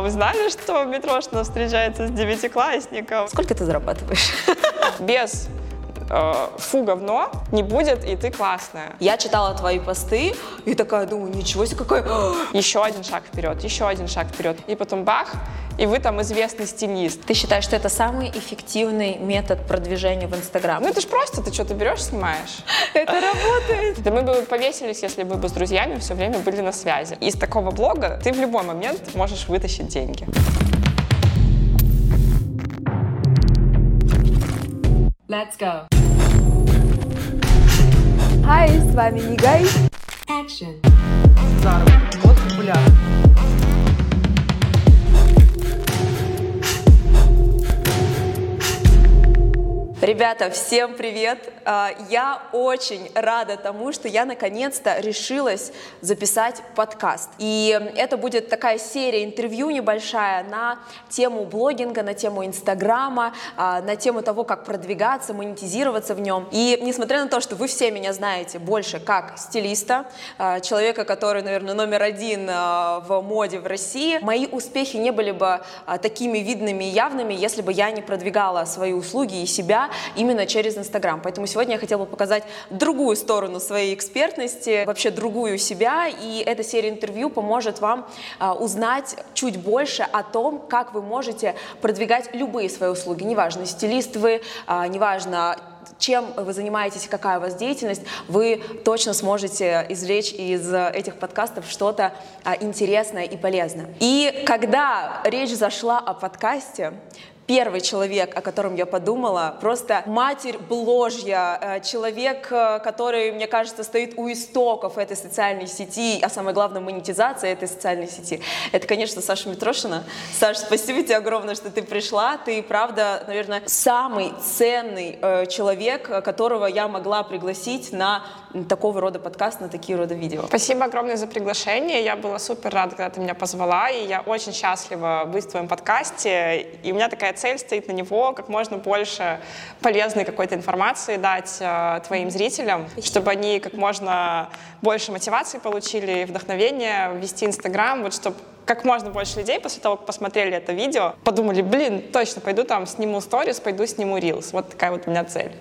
А вы знали, что Митрошина встречается с девятиклассником? Сколько ты зарабатываешь? Без э, фу говно не будет, и ты классная. Я читала твои посты и такая думаю, ничего себе, какой... Еще один шаг вперед, еще один шаг вперед. И потом бах, и вы там известный стилист. Ты считаешь, что это самый эффективный метод продвижения в Инстаграм? Ну это ж просто, ты что-то берешь, снимаешь. Это работает. Да мы бы повесились, если бы с друзьями все время были на связи. Из такого блога ты в любой момент можешь вытащить деньги. Let's go. Hi, с вами Нигай. Action. заработок. Вот популярно. Ребята, всем привет! А, Я очень рада тому, что я наконец-то решилась записать подкаст. И это будет такая серия интервью небольшая на тему блогинга, на тему Инстаграма, а, на тему того, как продвигаться, монетизироваться в нем. И несмотря на то, что вы все меня знаете больше как стилиста, а, человека, который, наверное, номер один в моде в России, мои успехи не были бы такими видными и явными, если бы я не продвигала свои услуги и себя именно через Инстаграм. Поэтому сегодня я хотела бы показать другую сторону своей экспертности, вообще другую себя, и эта серия интервью поможет вам а, узнать чуть больше о том, как вы можете продвигать любые свои услуги. Неважно, стилист вы, а, неважно, чем вы занимаетесь, какая у вас деятельность, вы точно сможете извлечь из этих подкастов что-то а, интересное и полезное. И когда речь зашла о подкасте, первый человек, о котором я подумала, просто матерь бложья, э, человек, э, который, мне кажется, стоит у истоков этой социальной сети, а самое главное, монетизация этой социальной сети. Это, конечно, Саша Митрошина. Саша, спасибо тебе огромное, что ты пришла. Ты, правда, наверное, самый ценный э, человек, которого я могла пригласить на такого рода подкаст, на такие рода видео. Спасибо огромное за приглашение. Я была супер рада, когда ты меня позвала, и я очень счастлива быть в твоем подкасте. И у меня такая цель стоит на него, как можно больше полезной какой-то информации дать э, твоим зрителям, чтобы они как можно больше мотивации получили, вдохновения, вести Инстаграм, вот чтобы как можно больше людей после того, как посмотрели это видео, подумали, блин, точно, пойду там сниму сторис, пойду сниму рилс. Вот такая вот у меня цель.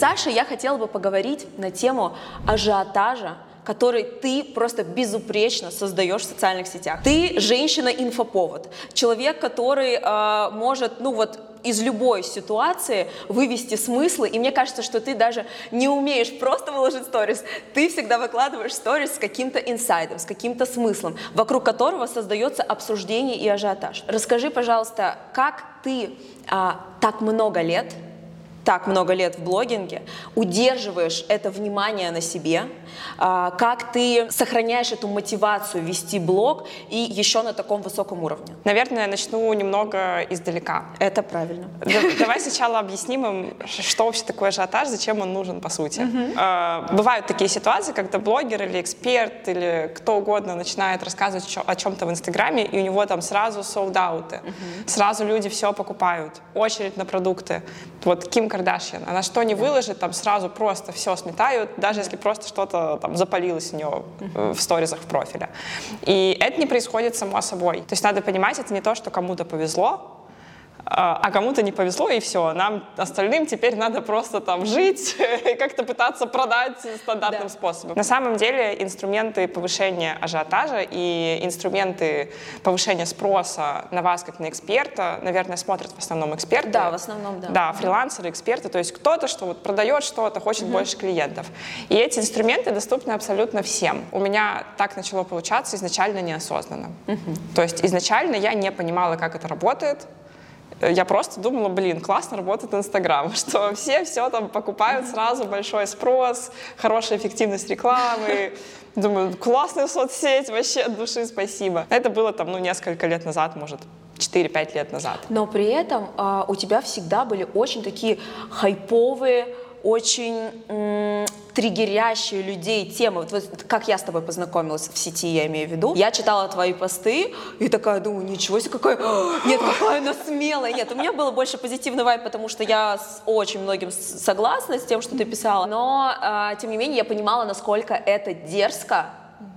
С Сашей я хотела бы поговорить на тему ажиотажа, который ты просто безупречно создаешь в социальных сетях. Ты женщина-инфоповод, человек, который э, может, ну вот, из любой ситуации вывести смыслы, и мне кажется, что ты даже не умеешь просто выложить сторис, ты всегда выкладываешь сторис с каким-то инсайдом, с каким-то смыслом, вокруг которого создается обсуждение и ажиотаж. Расскажи, пожалуйста, как ты а, так много лет так много лет в блогинге, удерживаешь это внимание на себе, как ты сохраняешь эту мотивацию вести блог и еще на таком высоком уровне? Наверное, я начну немного издалека. Это правильно. Давай сначала объясним им, что вообще такое ажиотаж, зачем он нужен, по сути. А, Бывают такие ситуации, когда блогер или эксперт или кто угодно начинает рассказывать о чем-то в Инстаграме, и у него там сразу солдауты, сразу люди все покупают, очередь на продукты. Вот Ким Кардашьян, она что не выложит, там сразу просто все сметают, даже если просто что-то там запалилось у нее э, в сторизах в профиле. И это не происходит само собой. То есть надо понимать, это не то, что кому-то повезло, а а кому-то не повезло, и все. Нам остальным теперь надо просто там жить и как-то пытаться продать стандартным Да. способом. На самом деле инструменты повышения ажиотажа и инструменты повышения спроса на вас как на эксперта, наверное, смотрят в основном эксперты. Да, в основном, да. Да, фрилансеры, эксперты, то есть кто-то, что вот продает что-то, хочет больше клиентов. И эти инструменты доступны абсолютно всем. У меня так начало получаться изначально неосознанно. То есть изначально я не понимала, как это работает. Я просто думала, блин, классно работает Инстаграм, что все все там покупают сразу, большой спрос, хорошая эффективность рекламы. Думаю, классная соцсеть, вообще от души спасибо. Это было там, ну, несколько лет назад, может, 4-5 лет назад. Но при этом а, у тебя всегда были очень такие хайповые, очень триггерящие людей темы. Вот, вот как я с тобой познакомилась в сети, я имею в виду. Я читала твои посты и такая думаю, ничего себе, какая... Нет, какая она смелая. Нет, у меня было больше позитивный вайб, потому что я с очень многим согласна с тем, что ты писала. Но, а, тем не менее, я понимала, насколько это дерзко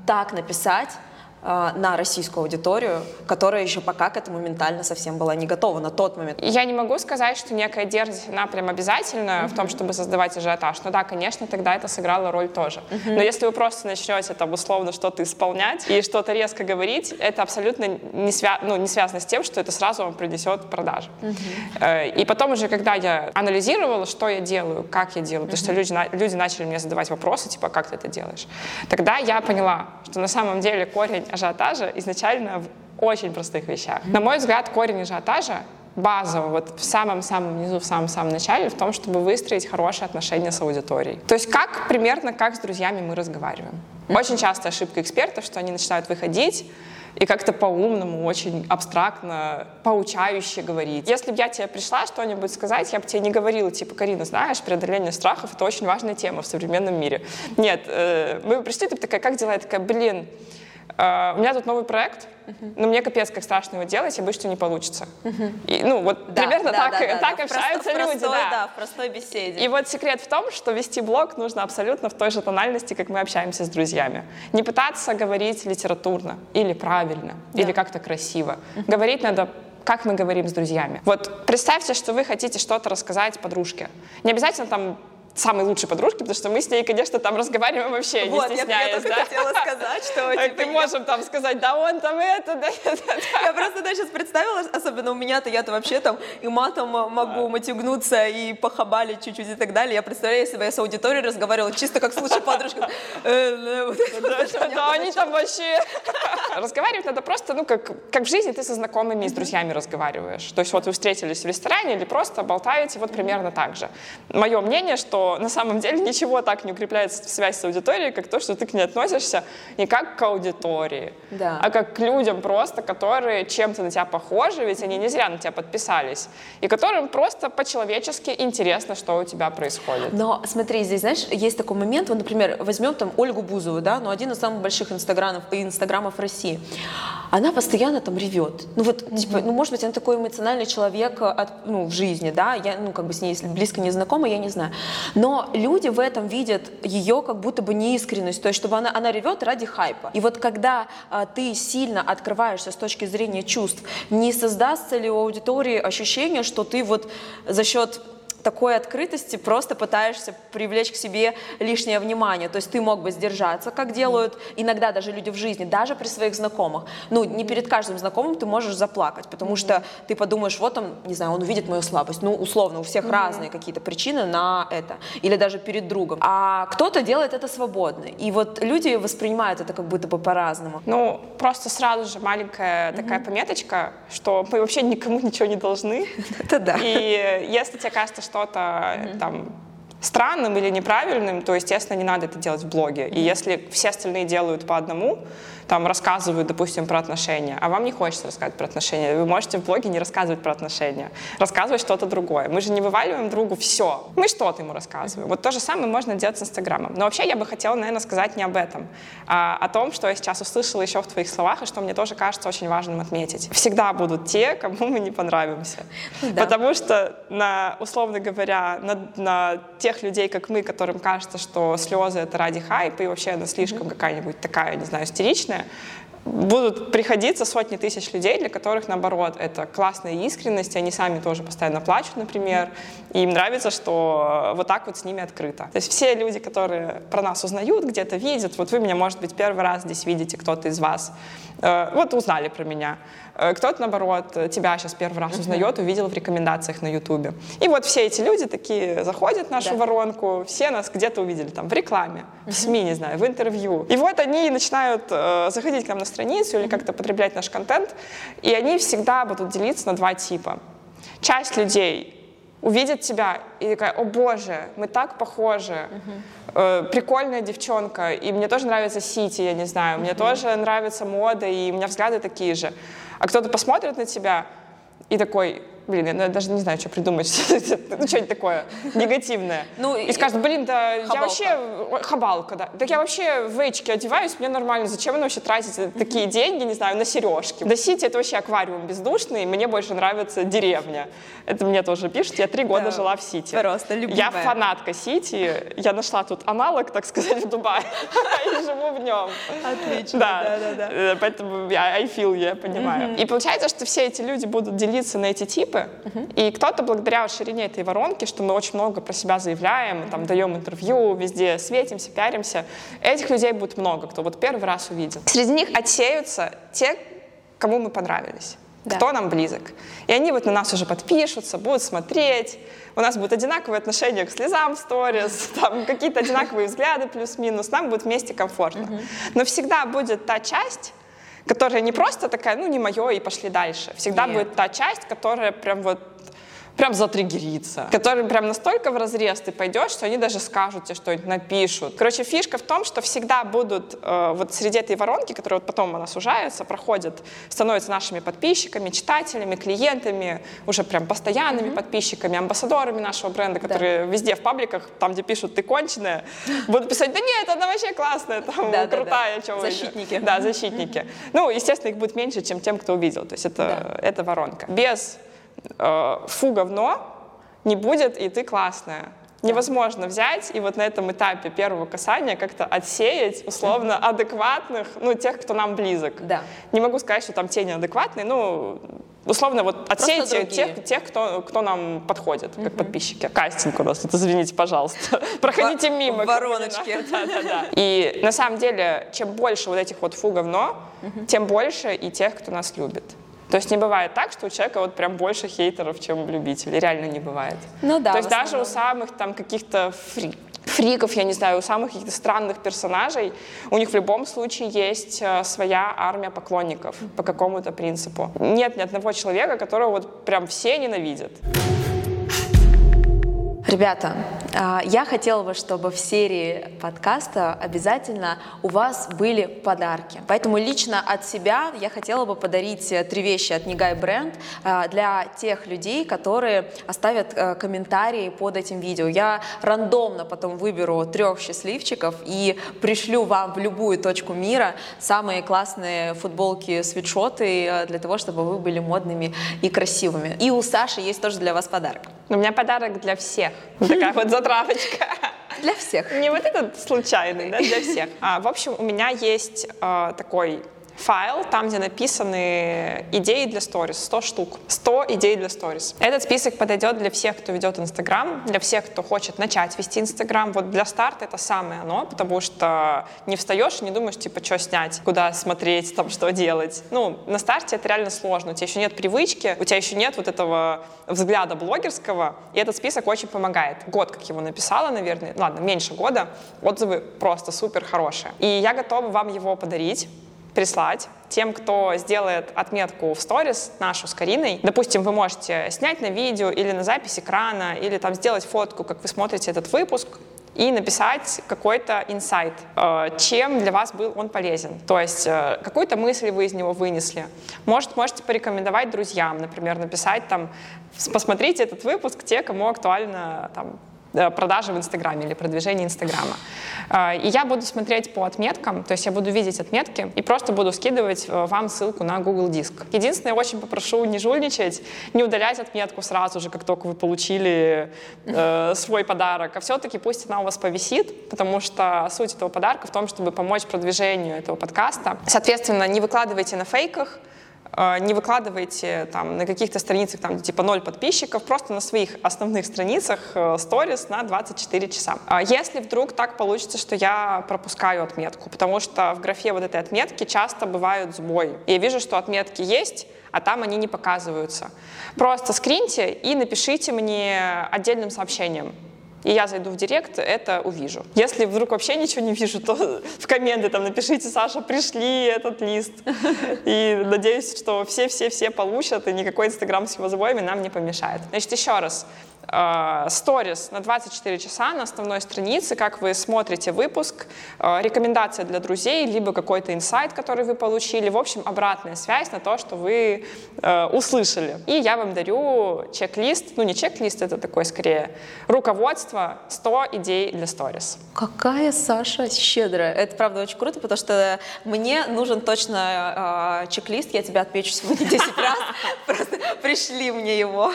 так написать э, на российскую аудиторию, которая еще пока к этому ментально совсем была не готова на тот момент. Я не могу сказать, что некая дерзость, она прям обязательна mm-hmm. в том, чтобы создавать ажиотаж. Но да, конечно, тогда это сыграло роль тоже. Mm-hmm. Но если вы просто начнете там условно что-то исполнять и что-то резко говорить, это абсолютно не, свя- ну, не связано с тем, что это сразу вам принесет продажи. Mm-hmm. И потом уже, когда я анализировала, что я делаю, как я делаю, mm-hmm. потому что люди, люди начали мне задавать вопросы, типа, как ты это делаешь, тогда я поняла, что на самом деле корень ажиотажа изначально в очень простых вещах. На мой взгляд, корень ажиотажа базово, вот в самом-самом низу, в самом-самом начале, в том, чтобы выстроить хорошие отношения с аудиторией. То есть как примерно как с друзьями мы разговариваем. Очень часто ошибка экспертов, что они начинают выходить и как-то по-умному, очень абстрактно, поучающе говорить. Если бы я тебе пришла что-нибудь сказать, я бы тебе не говорила, типа, Карина, знаешь, преодоление страхов — это очень важная тема в современном мире. Нет, э, мы пришли, ты такая, как дела? Я такая, блин, э, у меня тут новый проект, Uh-huh. Но мне капец как страшно его делать, я боюсь, что не получится. Uh-huh. И, ну, вот да, примерно да, так, да, так да, общаются люди. Простой, да. да, в простой беседе. И вот секрет в том, что вести блог нужно абсолютно в той же тональности, как мы общаемся с друзьями. Не пытаться говорить литературно или правильно, да. или как-то красиво. Uh-huh. Говорить надо как мы говорим с друзьями. Вот представьте, что вы хотите что-то рассказать подружке. Не обязательно там самой лучшей подружки, потому что мы с ней, конечно, там разговариваем вообще, вот, не стесняясь. Я, я только да? хотела сказать, что... Типа, Ты можем там сказать, да он там это, да. Я просто да, сейчас представила, особенно у меня-то, я-то вообще там и матом могу матюгнуться, и похабалить чуть-чуть и так далее. Я представляю, если бы я с аудиторией разговаривала чисто как с лучшей подружкой. Да, они там вообще... Разговаривать надо просто, ну, как в жизни ты со знакомыми и с друзьями разговариваешь. То есть вот вы встретились в ресторане или просто болтаете вот примерно так же. Мое мнение, что на самом деле ничего так не укрепляет связь с аудиторией, как то, что ты к ней относишься не как к аудитории, да. а как к людям просто, которые чем-то на тебя похожи, ведь они не зря на тебя подписались, и которым просто по-человечески интересно, что у тебя происходит. Но смотри, здесь, знаешь, есть такой момент, вот, например, возьмем там Ольгу Бузову, да, ну, один из самых больших инстаграмов, инстаграмов России. Она постоянно там ревет. Ну, вот, mm-hmm. типа, ну, может быть, она такой эмоциональный человек от, ну, в жизни, да, я, ну, как бы с ней близко не знакома, я не знаю. Но люди в этом видят ее как будто бы неискренность, то есть чтобы она, она ревет ради хайпа. И вот когда а, ты сильно открываешься с точки зрения чувств, не создастся ли у аудитории ощущение, что ты вот за счет такой открытости просто пытаешься привлечь к себе лишнее внимание. То есть ты мог бы сдержаться, как делают иногда даже люди в жизни, даже при своих знакомых. Ну, не перед каждым знакомым ты можешь заплакать, потому что ты подумаешь, вот он, не знаю, он увидит мою слабость. Ну, условно, у всех разные какие-то причины на это. Или даже перед другом. А кто-то делает это свободно. И вот люди воспринимают это как будто бы по-разному. Ну, просто сразу же маленькая такая пометочка, что мы вообще никому ничего не должны. Это да. И если тебе кажется, что что-то mm-hmm. там странным или неправильным, то, естественно, не надо это делать в блоге. И если все остальные делают по одному, там рассказывают, допустим, про отношения, а вам не хочется рассказывать про отношения, вы можете в блоге не рассказывать про отношения, рассказывать что-то другое. Мы же не вываливаем другу все. Мы что-то ему рассказываем. Вот то же самое можно делать с Инстаграмом. Но вообще я бы хотела, наверное, сказать не об этом, а о том, что я сейчас услышала еще в твоих словах, и что мне тоже кажется очень важным отметить. Всегда будут те, кому мы не понравимся. Да. Потому что, на, условно говоря, на, на тех людей, как мы, которым кажется, что слезы — это ради хайпа, и вообще она слишком какая-нибудь такая, не знаю, истеричная, будут приходиться сотни тысяч людей, для которых, наоборот, это классная искренность, они сами тоже постоянно плачут, например, и им нравится, что вот так вот с ними открыто. То есть все люди, которые про нас узнают, где-то видят, вот вы меня, может быть, первый раз здесь видите, кто-то из вас, э, вот узнали про меня, кто-то, наоборот, тебя сейчас первый раз узнает, увидел в рекомендациях на Ютубе. И вот все эти люди такие заходят в нашу да. воронку, все нас где-то увидели, там, в рекламе, в СМИ, не знаю, в интервью. И вот они начинают э, заходить к нам на страницу или как-то потреблять наш контент, и они всегда будут делиться на два типа. Часть людей увидит тебя и такая, о боже, мы так похожи, uh-huh. э, прикольная девчонка, и мне тоже нравится Сити, я не знаю, uh-huh. мне тоже нравится мода, и у меня взгляды такие же. А кто-то посмотрит на тебя и такой, блин, я даже не знаю, что придумать, ну, что-нибудь такое негативное. Ну, и скажет, блин, да я вообще, хабалка, да, так я вообще в эчке одеваюсь, мне нормально, зачем мне вообще тратить такие деньги, не знаю, на сережки? Да Сити это вообще аквариум бездушный, мне больше нравится деревня. Это мне тоже пишут, я три года Да. жила в Сити. Просто любимая. Я фанатка Сити, я нашла тут аналог, так сказать, в Дубае, и живу в нем. Отлично, Да, да-да-да. Э, Поэтому я I feel, я понимаю. И получается, что все эти люди будут делиться на эти типы, и кто-то благодаря ширине этой воронки, что мы очень много про себя заявляем, там, даем интервью, везде светимся, пиаримся, этих людей будет много, кто вот первый раз увидел. Среди них отсеются те, кому мы понравились. Да. Кто нам близок. И они вот на нас уже подпишутся, будут смотреть. У нас будут одинаковые отношения к слезам в сторис, там какие-то одинаковые взгляды плюс-минус. Нам будет вместе комфортно. Но всегда будет та часть, которая не просто такая, ну не мое, и пошли дальше. Всегда Нет. будет та часть, которая прям вот прям затриггерится, который прям настолько в разрез ты пойдешь, что они даже скажут тебе что-нибудь, напишут. Короче, фишка в том, что всегда будут э, вот среди этой воронки, которая вот потом она сужается, проходят, становятся нашими подписчиками, читателями, клиентами, уже прям постоянными подписчиками, амбассадорами нашего бренда, которые везде в пабликах, там, где пишут «ты конченая», будут писать «да нет, она вообще классная, там, Да-да-да. крутая, чё вы». Защитники. Да, защитники. Ну, естественно, их будет меньше, чем тем, кто увидел. То есть это, это воронка. Без э, фу говно не будет, и ты классная. Невозможно взять и вот на этом этапе первого касания как-то отсеять условно адекватных, ну, тех, кто нам близок. Да. Не могу сказать, что там те неадекватные, ну, условно вот отсеять тех, тех кто, кто нам подходит, как подписчики. Кастинг у нас тут, извините, пожалуйста. Проходите Во- мимо. вороночки. Да, да, да. И на самом деле, чем больше вот этих вот фу говно, тем больше и тех, кто нас любит. То есть не бывает так, что у человека вот прям больше хейтеров, чем любителей. Реально не бывает. Ну да, То есть даже у самых там каких-то фри- фриков, я не знаю, у самых каких-то странных персонажей, у них в любом случае есть э, своя армия поклонников по какому-то принципу. Нет ни одного человека, которого вот прям все ненавидят. Ребята, я хотела бы, чтобы в серии подкаста обязательно у вас были подарки. Поэтому лично от себя я хотела бы подарить э, три вещи от Нигай Бренд а, для тех людей, которые оставят э, комментарии под этим видео. Я рандомно потом выберу трех счастливчиков и пришлю вам в любую точку мира самые классные футболки, свитшоты э, для того, чтобы вы были модными и красивыми. И у Саши есть тоже для вас подарок. У меня подарок для всех. Такая вот затравочка. Для всех. Не вот этот случайный, да, для всех. А, в общем, у меня есть э, такой файл, там, где написаны идеи для сторис, 100 штук, 100 идей для сторис. Этот список подойдет для всех, кто ведет Инстаграм, для всех, кто хочет начать вести Инстаграм. Вот для старта это самое оно, потому что не встаешь и не думаешь, типа, что снять, куда смотреть, там, что делать. Ну, на старте это реально сложно, у тебя еще нет привычки, у тебя еще нет вот этого взгляда блогерского, и этот список очень помогает. Год, как его написала, наверное, ладно, меньше года, отзывы просто супер хорошие. И я готова вам его подарить прислать тем, кто сделает отметку в сторис нашу с Кариной. Допустим, вы можете снять на видео или на запись экрана, или там сделать фотку, как вы смотрите этот выпуск, и написать какой-то инсайт, э, чем для вас был он полезен. То есть э, какую-то мысль вы из него вынесли. Может, можете порекомендовать друзьям, например, написать там, «С- посмотрите этот выпуск, те, кому актуально там, продажи в Инстаграме или продвижение Инстаграма. Э, И я буду смотреть по отметкам, то есть я буду видеть отметки и просто буду скидывать э, вам ссылку на Google Диск. Единственное, я очень попрошу не жульничать, не удалять отметку сразу же, как только вы получили э, свой подарок, а все-таки пусть она у вас повисит, потому что суть этого подарка в том, чтобы помочь продвижению этого подкаста. Соответственно, не выкладывайте на фейках, Э, не выкладывайте там на каких-то страницах, там, типа ноль подписчиков, просто на своих основных страницах э, сторис на 24 часа. А Если вдруг так получится, что я пропускаю отметку, потому что в графе вот этой отметки часто бывают сбои. Я вижу, что отметки есть, а там они не показываются. Просто скриньте и напишите мне отдельным сообщением. И я зайду в директ, это увижу. Если вдруг вообще ничего не вижу, то в комменты там напишите, Саша, пришли этот лист. И надеюсь, что все-все-все получат, и никакой Инстаграм с его сбоями нам не помешает. Значит, еще раз. Э, сторис на 24 часа на основной странице, как вы смотрите выпуск, э, рекомендация для друзей, либо какой-то инсайт, который вы получили. В общем, обратная связь на то, что вы э, услышали. И я вам дарю чек-лист, ну не чек-лист, это такой скорее руководство 100 идей для сторис. Какая Саша щедрая. Это правда очень круто, потому что мне нужен точно чек-лист. Я тебя отмечу сегодня 10 раз. Просто пришли мне его.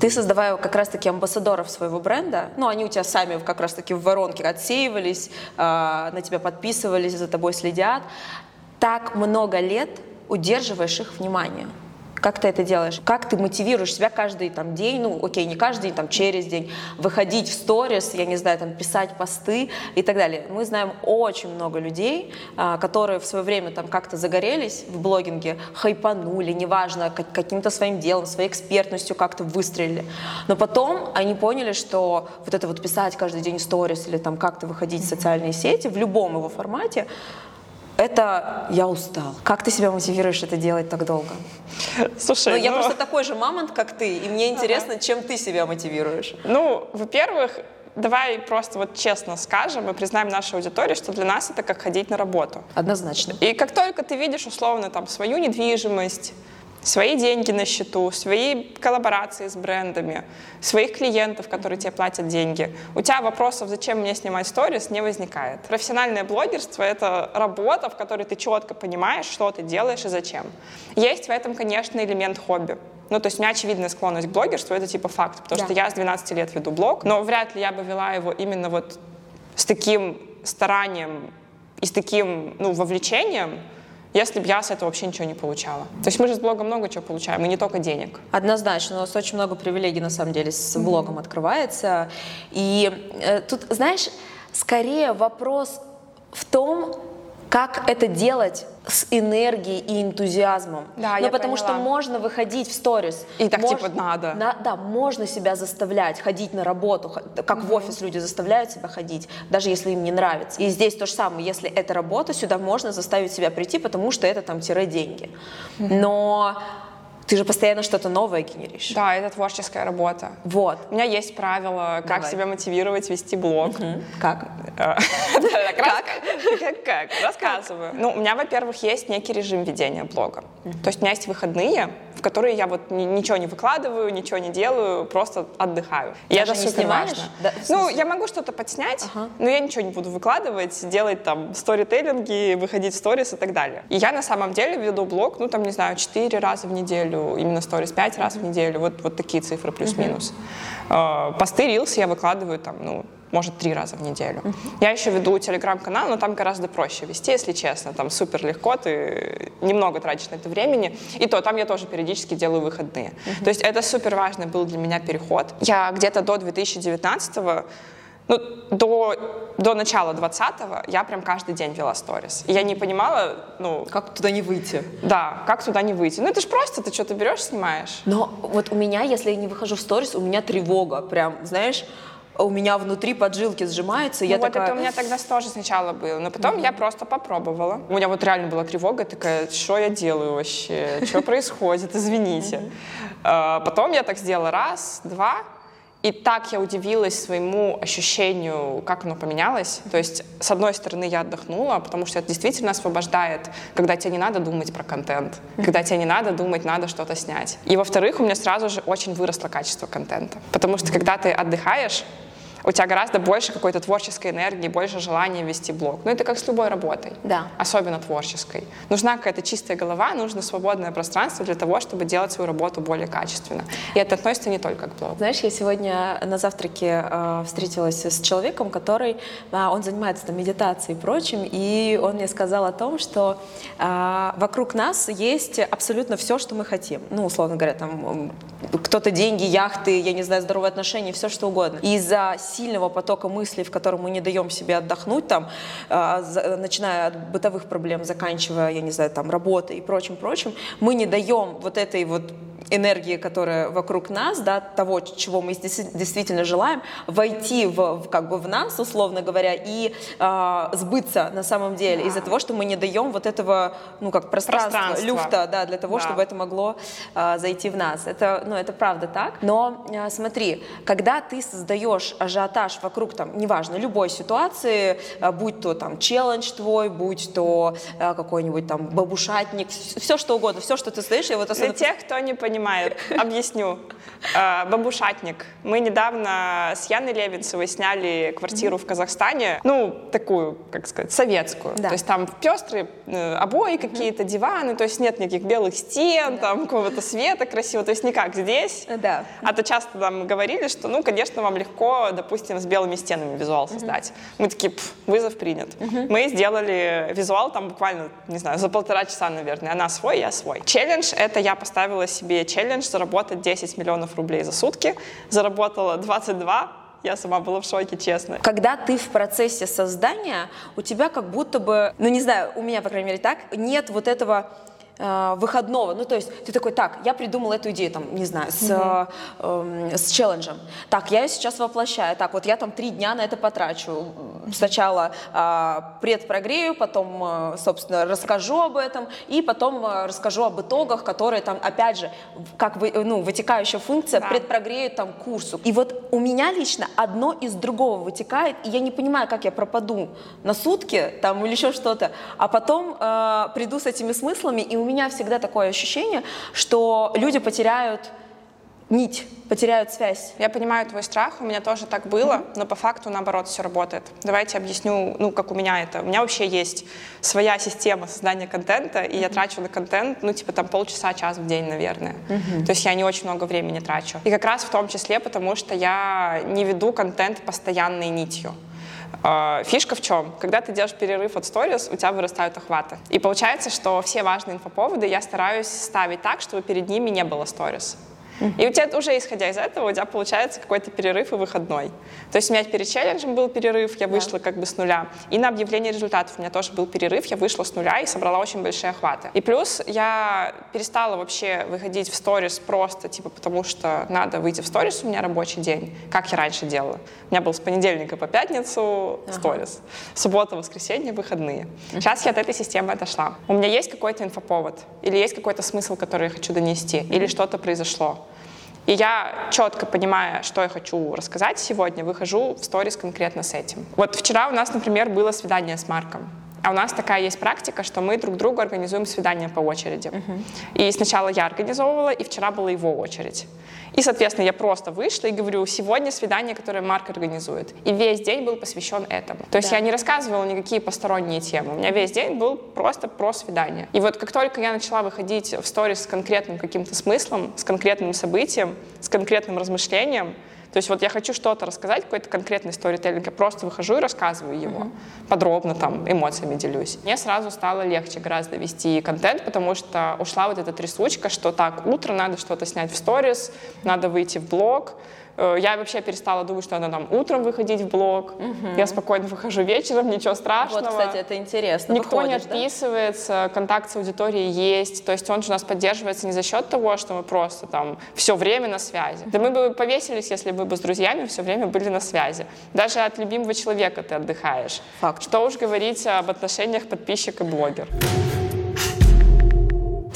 Ты создавая как раз-таки амбассадоров своего бренда, ну, они у тебя сами как раз-таки в воронке отсеивались, э, на тебя подписывались, за тобой следят. Так много лет удерживаешь их внимание. Как ты это делаешь? Как ты мотивируешь себя каждый там, день, ну окей, не каждый день, там через день, выходить в сторис, я не знаю, там писать посты и так далее. Мы знаем очень много людей, а, которые в свое время там как-то загорелись в блогинге, хайпанули, неважно, как, каким-то своим делом, своей экспертностью как-то выстрелили. Но потом они поняли, что вот это вот писать каждый день сторис или там как-то выходить в социальные сети в любом его формате, это я устал. Как ты себя мотивируешь это делать так долго? Слушай, Ну, я ну, просто такой же мамонт, как ты, и мне интересно, чем ты себя мотивируешь. Ну, во-первых, давай просто вот честно скажем и признаем нашей аудитории, что для нас это как ходить на работу. Однозначно. И как только ты видишь условно там свою недвижимость, свои деньги на счету, свои коллаборации с брендами, своих клиентов, которые тебе платят деньги, у тебя вопросов, зачем мне снимать сторис, не возникает. Профессиональное блогерство — это работа, в которой ты четко понимаешь, что ты делаешь и зачем. Есть в этом, конечно, элемент хобби. Ну, то есть у меня очевидная склонность к блогерству, это типа факт, потому Да. что я с 12 лет веду блог, но вряд ли я бы вела его именно вот с таким старанием и с таким, ну, вовлечением, если бы я с этого вообще ничего не получала. То есть мы же с блога много чего получаем, и не только денег. Однозначно, у нас очень много привилегий на самом деле с блогом открывается. И э, тут, знаешь, скорее вопрос в том, как это делать с энергией и энтузиазмом. Да, ну, я потому поняла. что можно выходить в сторис. И так, Мож- типа, надо. На- да, можно себя заставлять ходить на работу, как в офис люди заставляют себя ходить, даже если им не нравится. И здесь то же самое, если это работа, сюда можно заставить себя прийти, потому что это там тире деньги. Но ты же постоянно что-то новое генеришь. Да, это творческая работа. Вот. У меня есть правила, как Давай. себя мотивировать вести блог. Как? Как? Как? Рассказываю. Ну, у меня, во-первых, есть некий режим ведения блога. То есть у меня есть выходные, в которые я вот ни- ничего не выкладываю, ничего не делаю, просто отдыхаю. И Даже это не супер снимаешь? важно. Да, Ну, я могу что-то подснять, но я ничего не буду выкладывать, делать там сторителлинги, выходить в сторис и так далее. И я на самом деле веду блог, ну, там, не знаю, 4 раза в неделю, именно сторис 5 раз в неделю, вот, вот такие цифры плюс-минус. Э, Посты, рилсы я выкладываю там, ну, может, три раза в неделю. Я еще веду телеграм-канал, но там гораздо проще вести, если честно. Там супер легко, ты немного тратишь на это времени. И то, там я тоже периодически делаю выходные. То есть это супер важный был для меня переход. Я где-то до 2019 ну, до, до начала 20-го я прям каждый день вела сторис. И я не понимала, ну, Как туда не выйти? да, как туда не выйти. Ну, это же просто, ты что-то берешь, снимаешь. Но вот у меня, если я не выхожу в сторис, у меня тревога. Прям, знаешь, у меня внутри поджилки сжимаются. Ну, я вот такая... это у меня тогда тоже сначала было, но потом я просто попробовала. У меня вот реально была тревога, такая, что я делаю вообще, что происходит, извините. А, Потом я так сделала раз, два, и так я удивилась своему ощущению, как оно поменялось. То есть, с одной стороны, я отдохнула, потому что это действительно освобождает, когда тебе не надо думать про контент, когда тебе не надо думать, надо что-то снять. И во-вторых, у меня сразу же очень выросло качество контента. Потому что когда ты отдыхаешь, у тебя гораздо больше какой-то творческой энергии, больше желания вести блог. Ну, это как с любой работой. Да. Особенно творческой. Нужна какая-то чистая голова, нужно свободное пространство для того, чтобы делать свою работу более качественно. И это относится не только к блогу. Знаешь, я сегодня на завтраке э, встретилась с человеком, который, а, он занимается там, медитацией и прочим, и он мне сказал о том, что а, вокруг нас есть абсолютно все, что мы хотим. Ну, условно говоря, там кто-то деньги, яхты, я не знаю, здоровые отношения, все что угодно. Из-за сильного потока мыслей, в котором мы не даем себе отдохнуть, там, а, начиная от бытовых проблем, заканчивая, я не знаю, там, работой и прочим-прочим, мы не даем вот этой вот энергии, которая вокруг нас, да, того, чего мы действительно желаем, войти в, в, как бы в нас, условно говоря, и э, сбыться на самом деле из-за того, что мы не даем вот этого, ну как пространства, Пространства. люфта, да, для того, Да. чтобы это могло э, зайти в нас. Это, ну, это правда так. Но э, смотри, когда ты создаешь ажиотаж вокруг, там, неважно, любой ситуации, э, будь то там челлендж твой, будь то э, какой-нибудь там бабушатник, все что угодно, все, что ты создаешь, я вот Для особенно тех, кто не понимает, объясню. Э, Бабушатник. Мы недавно с Яной Левинцевой сняли квартиру в Казахстане, ну, такую, как сказать, советскую. Да. То есть там пестрые э, обои какие-то, диваны, то есть нет никаких белых стен, там какого-то света красивого, то есть не как здесь. Да. А то часто нам говорили, что, ну, конечно, вам легко, допустим, с белыми стенами визуал создать. Мы такие, «Пф, вызов принят. Мы сделали визуал там буквально, не знаю, за полтора часа, наверное. Она свой, я свой. Челлендж — это я поставила себе челлендж заработать 10 миллионов рублей за сутки. Заработала 22. Я сама была в шоке, честно. Когда ты в процессе создания, у тебя как будто бы, ну не знаю, у меня, по крайней мере, так, нет вот этого э, выходного. Ну, то есть ты такой, так, я придумал эту идею, там, не знаю, с, э, эм, с челленджем. Так, я ее сейчас воплощаю. Так, вот я там три дня на это потрачу. Сначала э, предпрогрею, потом, э, собственно, расскажу об этом, и потом э, расскажу об итогах, которые там, опять же, как вы, ну, вытекающая функция, Да. предпрогреют там курсу. И вот у меня лично одно из другого вытекает, и я не понимаю, как я пропаду на сутки там или еще что-то, а потом э, приду с этими смыслами, и у меня всегда такое ощущение, что люди потеряют нить, потеряют связь. Я понимаю твой страх, у меня тоже так было, но по факту наоборот все работает. Давайте объясню, ну, как у меня это. У меня вообще есть своя система создания контента, и я трачу на контент, ну, типа там полчаса, час в день, наверное. То есть я не очень много времени трачу. И как раз в том числе, потому что я не веду контент постоянной нитью. А, Фишка в чем? Когда ты делаешь перерыв от сторис, у тебя вырастают охваты. И получается, что все важные инфоповоды я стараюсь ставить так, чтобы перед ними не было сторис. И у тебя уже исходя из этого, у тебя получается какой-то перерыв и выходной. То есть у меня перед челленджем был перерыв, я вышла как бы с нуля. И на объявление результатов у меня тоже был перерыв, я вышла с нуля и собрала очень большие охваты. И плюс я перестала вообще выходить в сторис просто, типа, потому что надо выйти в сторис, у меня рабочий день, как я раньше делала. У меня был с понедельника по пятницу сторис, суббота, воскресенье, выходные. Сейчас я от этой системы отошла. У меня есть какой-то инфоповод, или есть какой-то смысл, который я хочу донести, или что-то произошло. И я, четко понимая, что я хочу рассказать сегодня, выхожу в сторис конкретно с этим. Вот вчера у нас, например, было свидание с Марком. А у нас такая есть практика, что мы друг другу организуем свидания по очереди. И сначала я организовывала, и вчера была его очередь. И, соответственно, я просто вышла и говорю, сегодня свидание, которое Марк организует. И весь день был посвящен этому. То есть Да. я не рассказывала никакие посторонние темы. У меня весь день был просто про свидание. И вот как только я начала выходить в сторис с конкретным каким-то смыслом, с конкретным событием, с конкретным размышлением, то есть вот я хочу что-то рассказать, какой-то конкретный сторителлинг, я просто выхожу и рассказываю его. Подробно там эмоциями делюсь. Мне сразу стало легче гораздо вести контент, потому что ушла вот эта трясучка, что так, утро надо что-то снять в сторис, надо выйти в блог. Э, Я вообще перестала думать, что надо там утром выходить в блог. Я спокойно выхожу вечером, ничего страшного. Вот, кстати, это интересно. Никто не Выходишь, да? отписывается, контакт с аудиторией есть. То есть он же у нас поддерживается не за счет того, что мы просто там все время на связи. Да мы бы повесились, если бы с друзьями все время были на связи. Даже от любимого человека ты отдыхаешь. Факт. Что уж говорить об отношениях подписчик и блогер.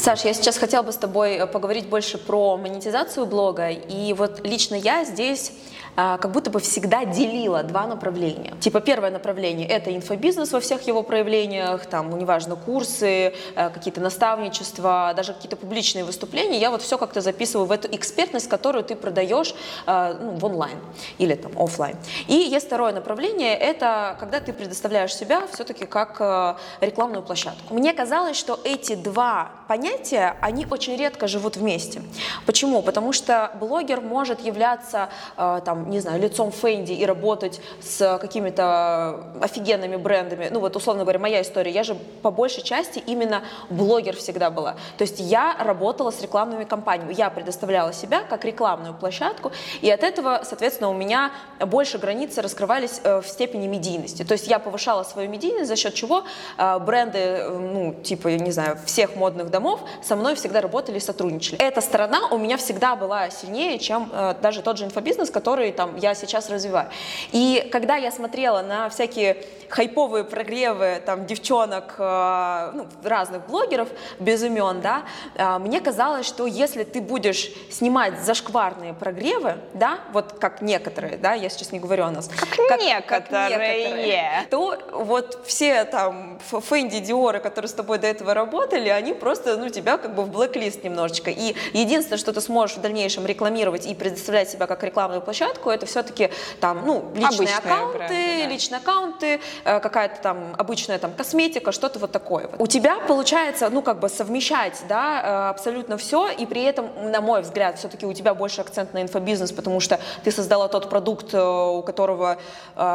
Саш, я сейчас хотела бы с тобой э, поговорить больше про монетизацию блога. И вот лично я здесь как будто бы всегда делила два направления. Типа первое направление — это инфобизнес во всех его проявлениях, там, ну, неважно, курсы, э, какие-то наставничества, даже какие-то публичные выступления. Я вот все как-то записываю в эту экспертность, которую ты продаешь э, ну, в онлайн или там офлайн. И есть второе направление — это когда ты предоставляешь себя все-таки как э, рекламную площадку. Мне казалось, что эти два понятия, они очень редко живут вместе. Почему? Потому что блогер может являться э, не знаю, лицом Фэнди и работать с какими-то офигенными брендами. Ну вот, условно говоря, моя история. Я же по большей части именно блогер всегда была. То есть я работала с рекламными компаниями. Я предоставляла себя как рекламную площадку, и от этого, соответственно, у меня больше границы раскрывались э, в степени медийности. То есть я повышала свою медийность, за счет чего э, бренды, э, ну, типа, я не знаю, всех модных домов со мной всегда работали и сотрудничали. Эта сторона у меня всегда была сильнее, чем даже тот же инфобизнес, который там я сейчас развиваю. И когда я смотрела на всякие хайповые прогревы там девчонок, э, ну, разных блогеров без имен, да, э, мне казалось, что если ты будешь снимать зашкварные прогревы, да, вот как некоторые, да, я сейчас не говорю о нас, Как некоторые. то вот все там Фэнди, Диоры, которые с тобой до этого работали, они просто, ну, тебя как бы в блэк-лист немножечко. И единственное, что ты сможешь в дальнейшем рекламировать и предоставлять себя как рекламную площадку, это все-таки там, ну, личные Обычные аккаунты, бренды, да. личные аккаунты, э, какая-то там обычная там косметика, что-то вот такое. вот. У тебя получается, ну, как бы совмещать, да, э, абсолютно все, и при этом, на мой взгляд, все-таки у тебя больше акцент на инфобизнес, потому что ты создала тот продукт, э, у которого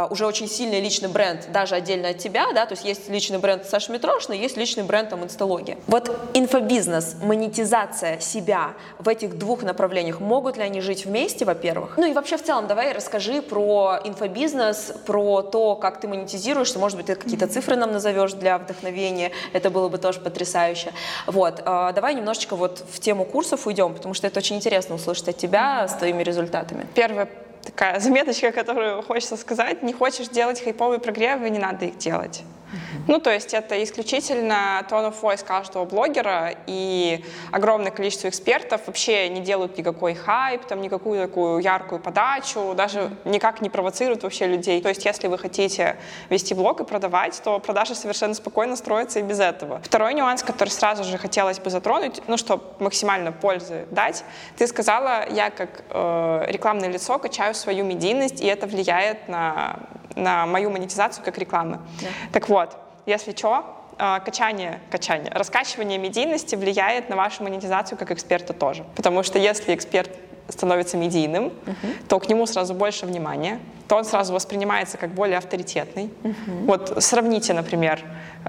уже очень сильный личный бренд, даже отдельно от тебя, да, то есть есть личный бренд Саши Митрошиной, есть личный бренд там инсталогия. Вот инфобизнес, монетизация себя в этих двух направлениях, могут ли они жить вместе, во-первых? Ну и вообще в целом давай расскажи про инфобизнес, про то, как ты монетизируешься, может быть, ты какие-то цифры нам назовешь для вдохновения, это было бы тоже потрясающе. Вот, э, давай немножечко вот в тему курсов уйдем, потому что это очень интересно услышать от тебя с твоими результатами. Первая такая заметочка, которую хочется сказать, не хочешь делать хайповые прогревы, не надо их делать. Ну, то есть это исключительно tone of voice каждого блогера, и огромное количество экспертов вообще не делают никакой хайп, там, никакую такую яркую подачу, даже никак не провоцируют вообще людей. То есть если вы хотите вести блог и продавать, то продажи совершенно спокойно строятся и без этого. Второй нюанс, который сразу же хотелось бы затронуть, ну, чтобы максимально пользы дать, ты сказала, я как э, рекламное лицо качаю свою медийность, и это влияет на, на мою монетизацию как рекламы. Так вот, если что, э, качание, качание, раскачивание медийности влияет на вашу монетизацию как эксперта тоже. Потому что если эксперт становится медийным, то к нему сразу больше внимания, то он сразу воспринимается как более авторитетный. Вот сравните, например,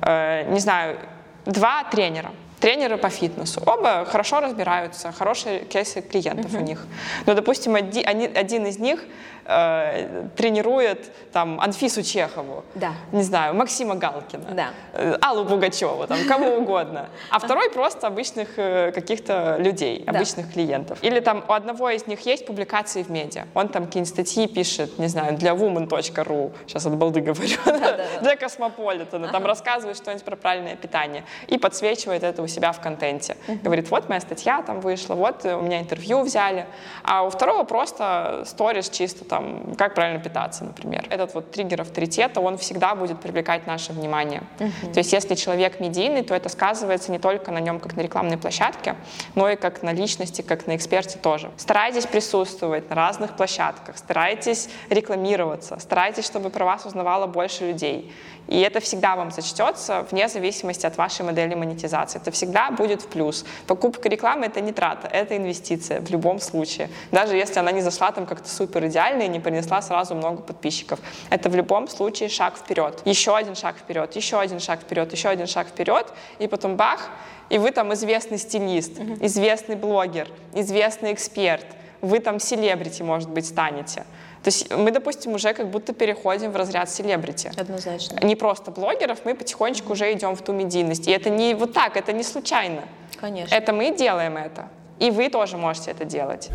э, не знаю, два тренера. Тренеры по фитнесу. Оба хорошо разбираются, хорошие кейсы клиентов у них. Но, допустим, оди- они- один из них э, тренирует там Анфису Чехову, Да. не знаю, Максима Галкина, Да. э, Аллу Пугачеву, там, кому угодно. А второй просто обычных э, каких-то людей, Да. обычных клиентов. Или там у одного из них есть публикации в медиа. Он там какие-нибудь статьи пишет, не знаю, для woman.ru, сейчас от балды говорю, для Космополитена, там рассказывает что-нибудь про правильное питание и подсвечивает это у себя в контенте. Говорит, вот моя статья там вышла, вот э, у меня интервью взяли. А у второго просто сторис чисто там, как правильно питаться, например. Этот вот триггер авторитета, он всегда будет привлекать наше внимание. То есть если человек медийный, то это сказывается не только на нем, как на рекламной площадке, но и как на личности, как на эксперте тоже. Старайтесь присутствовать на разных площадках, старайтесь рекламироваться, старайтесь, чтобы про вас узнавало больше людей. И это всегда вам зачтется вне зависимости от вашей модели монетизации. Это всегда будет в плюс. Покупка рекламы — это не трата, это инвестиция в любом случае. Даже если она не зашла там как-то супер идеально и не принесла сразу много подписчиков. Это в любом случае шаг вперед. Еще один шаг вперед, еще один шаг вперед, еще один шаг вперед. И потом бах, и вы там известный стилист, известный блогер, известный эксперт. Вы там селебрити, может быть, станете. То есть мы, допустим, уже как будто переходим в разряд селебрити Однозначно. не просто блогеров, мы потихонечку уже идем в ту медийность. И это не вот так, это не случайно. Конечно. Это мы делаем это. И вы тоже можете это делать.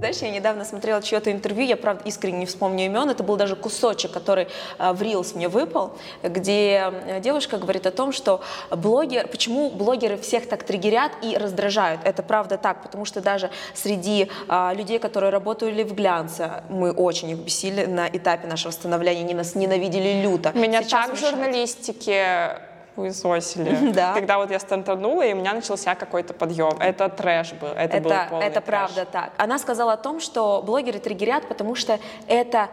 Знаешь, я недавно смотрела чье-то интервью, я, правда, искренне не вспомню имен, это был даже кусочек, который э, в Reels мне выпал, где э, девушка говорит о том, что блогер, почему блогеры всех так триггерят и раздражают. Это правда так, потому что даже среди э, людей, которые работали в глянце, мы очень их бесили на этапе нашего становления, они нас ненавидели люто. Меня Сейчас так в журналистике хуесосили. Да. Когда вот я стартанула, и у меня начался какой-то подъем. Это трэш был. Это, был Это, полный это трэш. правда так. Она сказала о том, что блогеры триггерят, потому что это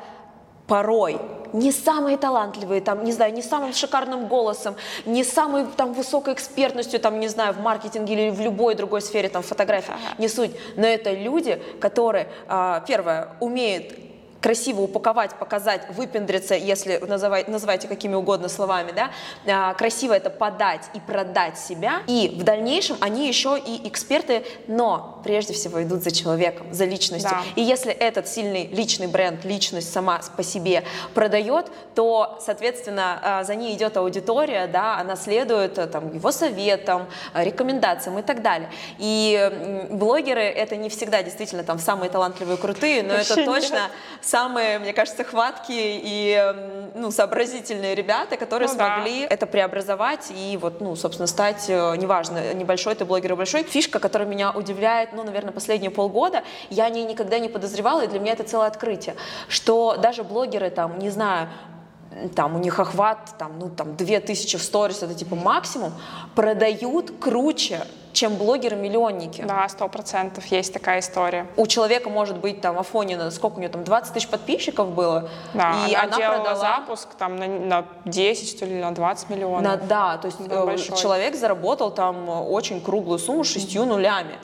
порой не самые талантливые, там, не знаю, не самым шикарным голосом, не самой там высокой экспертностью, там, не знаю, в маркетинге или в любой другой сфере, там, фотографии, не суть. Но это люди, которые, а, первое, умеют красиво упаковать, показать, выпендриться, если называть, называйте какими угодно словами, да, а, красиво это подать и продать себя. И в дальнейшем они еще и эксперты, но прежде всего идут за человеком, за личностью. Да. И если этот сильный личный бренд, личность сама по себе продает, то, соответственно, а, за ней идет аудитория, да, она следует э, там, его советам, э, рекомендациям и так далее. И блогеры это не всегда действительно там самые талантливые, крутые, но Вообще это нет. Самые, мне кажется, хваткие и ну, сообразительные ребята, которые Ну да. смогли это преобразовать и вот, ну, собственно, стать, э, неважно, небольшой ты блогер или большой. Фишка, которая меня удивляет, ну, наверное, последние полгода, я о ней никогда не подозревала, и для меня это целое открытие, что даже блогеры там, не знаю, там у них охват, там, ну, там, 2000 в сторис, это типа максимум, продают круче, чем блогеры-миллионники. Да, сто процентов есть такая история. У человека может быть там Афонина, сколько у нее там, 20 тысяч подписчиков было, Да, и она, она, делала продала... запуск там на, на 10, что ли, на 20 миллионов. На- да, то есть э, человек заработал там э, очень круглую сумму шестью нулями.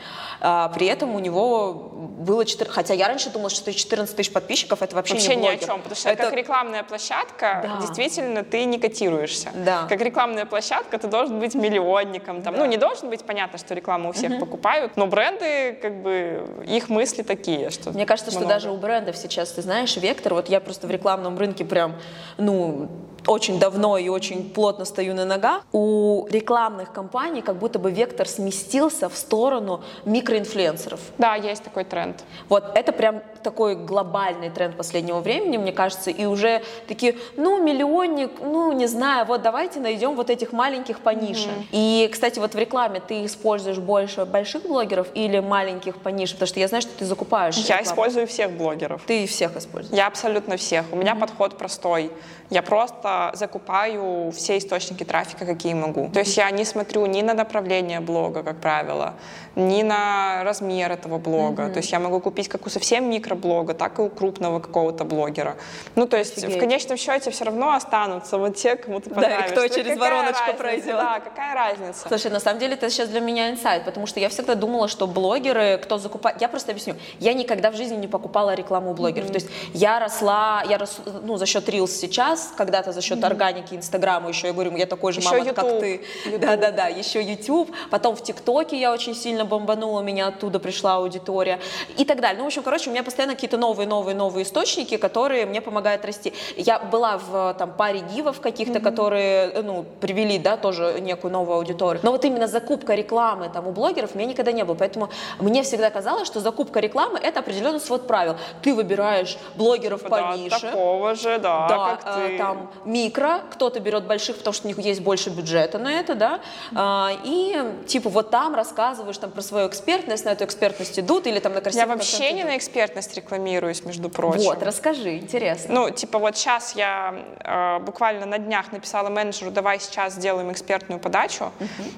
А, при этом у него было 4... Хотя я раньше думала, что 14 тысяч подписчиков это вообще, Вообще не ни о блогер. чем, потому что это как рекламная площадка, Да. действительно, ты не котируешься. Да. Как рекламная площадка, ты должен быть миллионником. Там. Ну, не должен быть, понятно, что рекламу у всех покупают, но бренды, как бы, их мысли такие, что Мне кажется, что много. даже у брендов сейчас, ты знаешь, вектор, вот я просто в рекламном рынке прям, ну, очень давно и очень плотно стою на ногах, у рекламных компаний как будто бы вектор сместился в сторону микроинфлюенсеров. Да, есть такой тренд. Вот это прям такой глобальный тренд последнего времени, мне кажется, и уже такие, ну, миллионник, ну, не знаю, вот давайте найдем вот этих маленьких по нише. И, кстати, вот в рекламе ты используешь больше больших блогеров или маленьких по нише, потому что я знаю, что ты закупаешь Я рекламу. использую всех блогеров. Ты всех используешь. Я абсолютно всех. У меня подход простой. Я просто закупаю все источники трафика, какие могу. То есть я не смотрю ни на направление блога, как правило, ни на размер этого блога. То есть я могу купить как у совсем микроблога, так и у крупного какого-то блогера. Ну, то есть Офигеть. в конечном счете все равно останутся вот те, кому ты Да, и понравишься. кто Ну, через вороночку разница? пройдет. Да, какая разница? Слушай, на самом деле это сейчас для меня инсайт, потому что я всегда думала, что блогеры, кто закупает... Я просто объясню. Я никогда в жизни не покупала рекламу у блогеров. То есть я росла, я рос, ну, за счет Reels сейчас, когда-то за счет органики Инстаграма еще, я говорю, я такой же Еще мама, как ты. Да-да-да, еще YouTube. Потом в ТикТоке я очень сильно бомбанула, меня оттуда пришла аудитория и так далее. Ну, в общем, короче, у меня постоянно какие-то новые, новые, новые источники, которые мне помогают расти. Я была в там паре гивов каких-то, которые, э, ну, привели, да, тоже некую новую аудиторию. Но вот именно закупка рекламы там у блогеров у меня никогда не было. Поэтому мне всегда казалось, что закупка рекламы это определенный свод правил. Ты выбираешь блогеров Да, пониже. такого же, да, Да, как э, ты. там микро, кто-то берет больших, потому что у них есть больше бюджета на это, да, А, и типа вот там рассказываешь там про свою экспертность, на эту экспертность идут или там на красивый Я вообще не идут. на экспертность рекламируюсь, между прочим. Вот, расскажи, интересно. Ну, типа вот сейчас я э, буквально на днях написала менеджеру, давай сейчас сделаем экспертную подачу,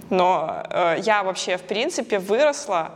но э, я вообще в принципе выросла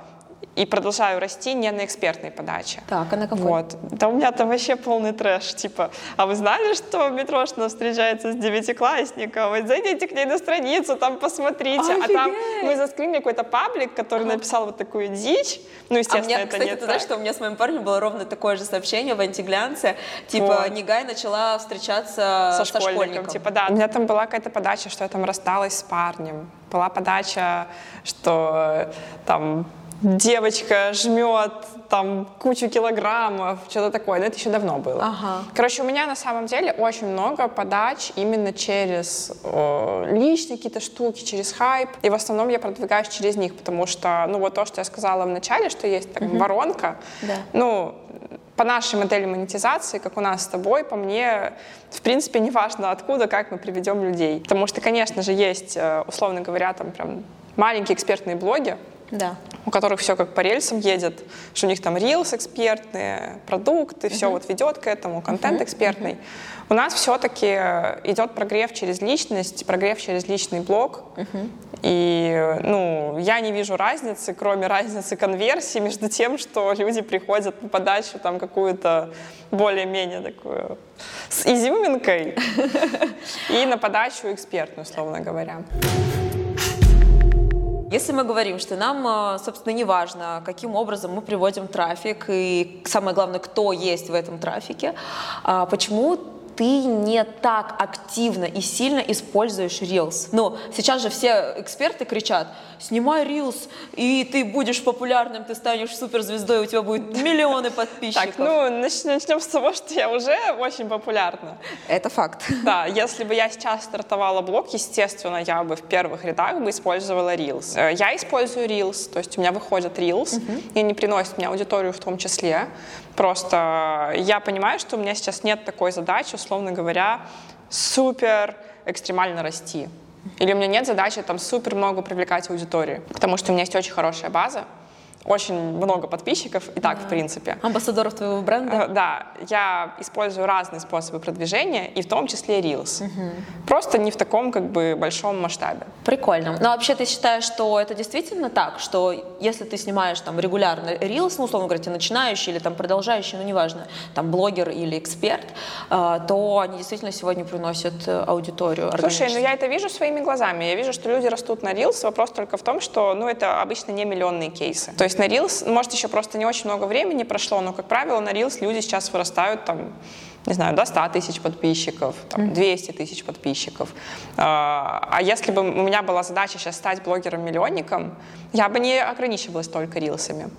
и продолжаю расти не на экспертной подаче. Так, а на какой? Вот. Да у меня там вообще полный трэш. Типа, а вы знали, что Митрошина встречается с девятиклассником? Вот зайдите к ней на страницу, там посмотрите. А там Офигеть! мы заскринили какой-то паблик, который написал вот такую дичь. Ну, А естественно, у меня, это кстати, не ты знаешь, так. что у меня с моим парнем было ровно такое же сообщение в антиглянце. Типа, Вот. Нигай начала встречаться со, со, школьником. Типа, да. У меня там была какая-то подача, что я там рассталась с парнем. Была подача, что э, там девочка жмет там кучу килограммов, что-то такое. Но это еще давно было. Ага. Короче, у меня на самом деле очень много подач именно через э, личные какие-то штуки, через хайп. И в основном я продвигаюсь через них, потому что, ну, вот то, что я сказала в начале, что есть там воронка, Да. ну, по нашей модели монетизации, как у нас с тобой, по мне, в принципе, не важно откуда, как мы приведем людей. Потому что, конечно же, есть, э, условно говоря, там прям маленькие экспертные блоги, Да. у которых все как по рельсам едет, что у них там рилс экспертные, продукты, все вот ведет к этому, контент экспертный. У нас все-таки идет прогрев через личность, прогрев через личный блог. И ну, я не вижу разницы, кроме разницы конверсии между тем, что люди приходят на подачу там какую-то более-менее такую с изюминкой и на подачу экспертную, условно говоря. Если мы говорим, что нам, э, собственно, не важно, каким образом мы приводим трафик и самое главное, кто есть в этом трафике, а почему ты не так активно и сильно используешь Reels. Ну, сейчас же все эксперты кричат, снимай Reels, и ты будешь популярным, ты станешь суперзвездой, у тебя будет миллионы подписчиков. Так, ну, нач- начнем с того, что я уже очень популярна. Это факт. Да, если бы я сейчас стартовала блог, естественно, я бы в первых рядах бы использовала Reels. Э, Я использую Reels, то есть у меня выходят Reels, и они приносят мне аудиторию в том числе. Просто я понимаю, что у меня сейчас нет такой задачи, условно говоря, супер экстремально расти. Или у меня нет задачи там супер много привлекать аудиторию, потому что у меня есть очень хорошая база, очень много подписчиков и так, в принципе. Амбассадоров твоего бренда? Э, Да, я использую разные способы продвижения, и в том числе Reels. Просто не в таком как бы большом масштабе. Прикольно. Но вообще ты считаешь, что это действительно так, что если ты снимаешь там регулярно Reels, ну, условно говоря, ты начинающий или там продолжающий, ну, неважно, там блогер или эксперт, э, то они действительно сегодня приносят э, аудиторию Слушай, ну я это вижу своими глазами. Я вижу, что люди растут на Reels. Вопрос только в том, что ну, это обычно не миллионные кейсы. То есть на Reels, может, еще просто не очень много времени прошло, но, как правило, на Reels люди сейчас вырастают там не знаю, до 100 тысяч подписчиков, там, 200 тысяч подписчиков. А а если бы у меня была задача сейчас стать блогером-миллионником, я бы не ограничивалась только рилсами.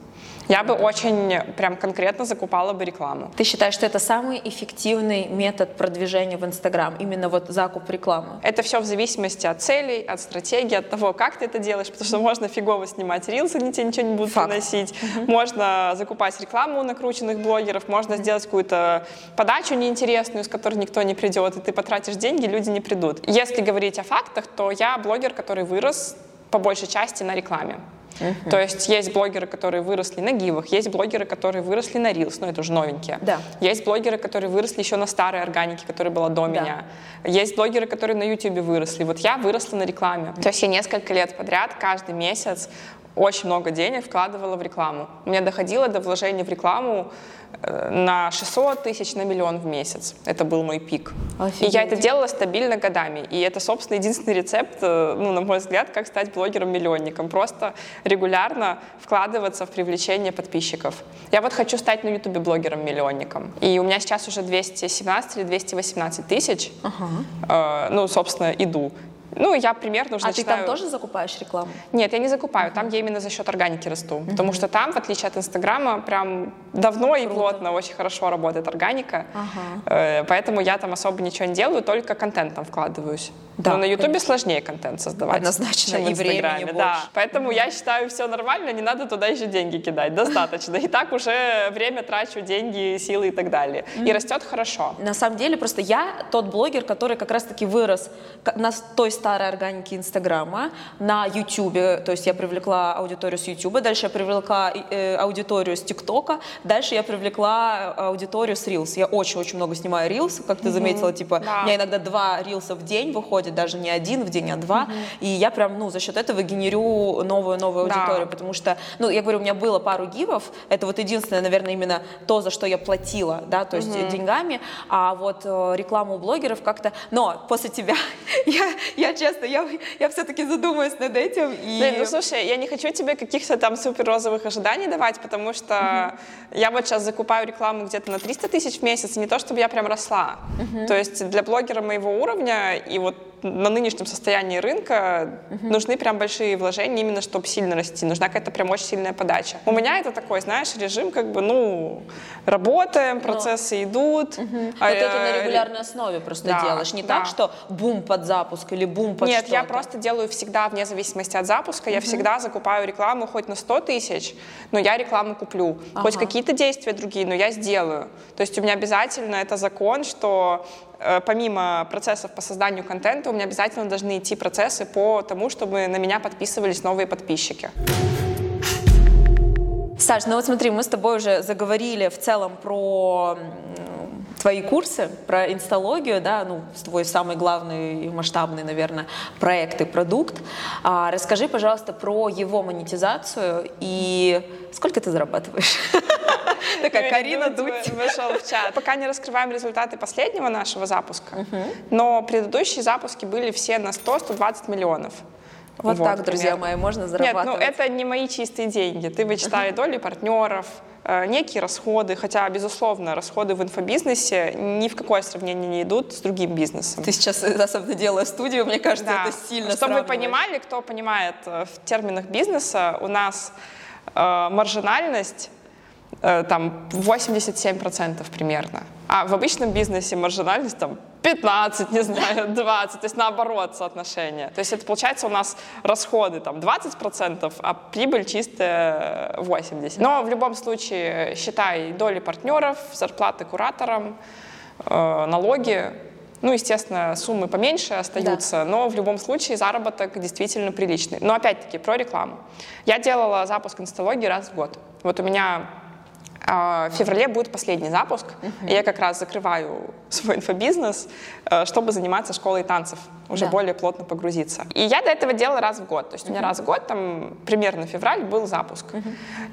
Я бы очень прям конкретно закупала бы рекламу. Ты считаешь, что это самый эффективный метод продвижения в Инстаграм? Именно вот закуп рекламы? Это все в зависимости от целей, от стратегии, от того, как ты это делаешь, потому что можно фигово снимать рилсы, они тебе ничего не будут Факт. приносить. Можно закупать рекламу у накрученных блогеров, можно сделать какую-то подачу неинтересную, с которой никто не придет, и ты потратишь деньги, люди не придут. Если говорить о фактах, то я блогер, который вырос по большей части на рекламе. То есть есть блогеры, которые выросли на гивах, есть блогеры, которые выросли на Reels, ну это уже новенькие. Да. Есть блогеры, которые выросли еще на старой органике, которая была до Да. меня. Есть блогеры, которые на YouTube выросли. Вот я выросла на рекламе. То есть я несколько лет подряд, каждый месяц очень много денег вкладывала в рекламу. У меня доходило до вложения в рекламу э, на 600 тысяч, на миллион в месяц. Это был мой пик. И я это Офигеть. делала стабильно годами. И это, собственно, единственный рецепт, э, ну, на мой взгляд, как стать блогером-миллионником. Просто регулярно вкладываться в привлечение подписчиков. Я вот хочу стать на Ютубе блогером-миллионником. И у меня сейчас уже 217 или 218 тысяч. Э, ну, собственно, иду. Ну, я примерно уже А ты начинаю... там тоже закупаешь рекламу? Нет, я не закупаю. Там я именно за счет органики расту. Потому что там, в отличие от Инстаграма, прям давно и плотно очень хорошо работает органика. Э, Поэтому я там особо ничего не делаю, только контентом вкладываюсь. Да, Но на Ютубе сложнее контент создавать. Однозначно, чем в и времени Инстаграме, больше. Да. Поэтому я считаю, все нормально, не надо туда еще деньги кидать. Достаточно. И так уже время трачу, деньги, силы и так далее. И растет хорошо. На самом деле, просто я тот блогер, который как раз-таки вырос на той старой органике Инстаграма, на Ютубе, то есть я привлекла аудиторию с Ютуба, дальше я привлекла э, аудиторию с ТикТока, дальше я привлекла э, аудиторию с Reels. Я очень-очень много снимаю Reels, как ты заметила, типа, Да. у меня иногда два Рилса в день выходит, даже не один в день, а два, и я прям, ну, за счет этого генерю новую-новую Да. аудиторию, потому что, ну, я говорю, у меня было пару гивов, это вот единственное, наверное, именно то, за что я платила, да, то есть деньгами, а вот э, рекламу у блогеров как-то, но после тебя, я, я честно, я, я все-таки задумаюсь над этим, и... Блин, ну слушай, я не хочу тебе каких-то там супер розовых ожиданий давать, потому что я вот сейчас закупаю рекламу где-то на 300 тысяч в месяц, не то чтобы я прям росла. То есть для блогера моего уровня и вот на нынешнем состоянии рынка нужны прям большие вложения именно, чтобы сильно расти. Нужна какая-то прям очень сильная подача. У меня это такой, знаешь, режим как бы, ну, работаем, процессы идут. Вот а, это на регулярной основе просто да, делаешь, не да. так, что бум под запуск или бум под Нет, я просто делаю всегда вне зависимости от запуска. Я всегда закупаю рекламу хоть на 100 тысяч, но я рекламу куплю. Хоть Ага. какие-то действия другие, но я сделаю. То есть у меня обязательно это закон, что помимо процессов по созданию контента, у меня обязательно должны идти процессы по тому, чтобы на меня подписывались новые подписчики. Саш, ну вот смотри, мы с тобой уже заговорили в целом про твои курсы, про инсталогию, да, ну, твой самый главный и масштабный, наверное, проект и продукт. А, расскажи, пожалуйста, про его монетизацию и сколько ты зарабатываешь? Такая Карина Дудь. вы- вышел в чат. Пока не раскрываем результаты последнего нашего запуска, но предыдущие запуски были все на 100-120 миллионов. Вот, так, друзья мои, можно Нет, зарабатывать. ну это не мои чистые деньги. Ты вычитали доли партнеров, э, некие расходы, хотя, безусловно, расходы в инфобизнесе ни в какое сравнение не идут с другим бизнесом. Ты сейчас, особенно делая студию, мне кажется, Да. это сильно Чтобы вы понимали, кто понимает э, в терминах бизнеса, у нас э, маржинальность там 87% примерно. А в обычном бизнесе маржинальность там 15, не знаю, 20, то есть наоборот соотношение. То есть это получается у нас расходы там 20%, а прибыль чистая 80%. Но в любом случае считай доли партнеров, зарплаты кураторам, э, налоги, ну, естественно, суммы поменьше остаются, но в любом случае заработок действительно приличный. Но опять-таки про рекламу. Я делала запуск инсталогии раз в год. Вот у меня в феврале будет последний запуск, и я как раз закрываю свой инфобизнес, э, чтобы заниматься школой танцев, уже Да. более плотно погрузиться. И я до этого делала раз в год, то есть у меня раз в год, там примерно февраль был запуск.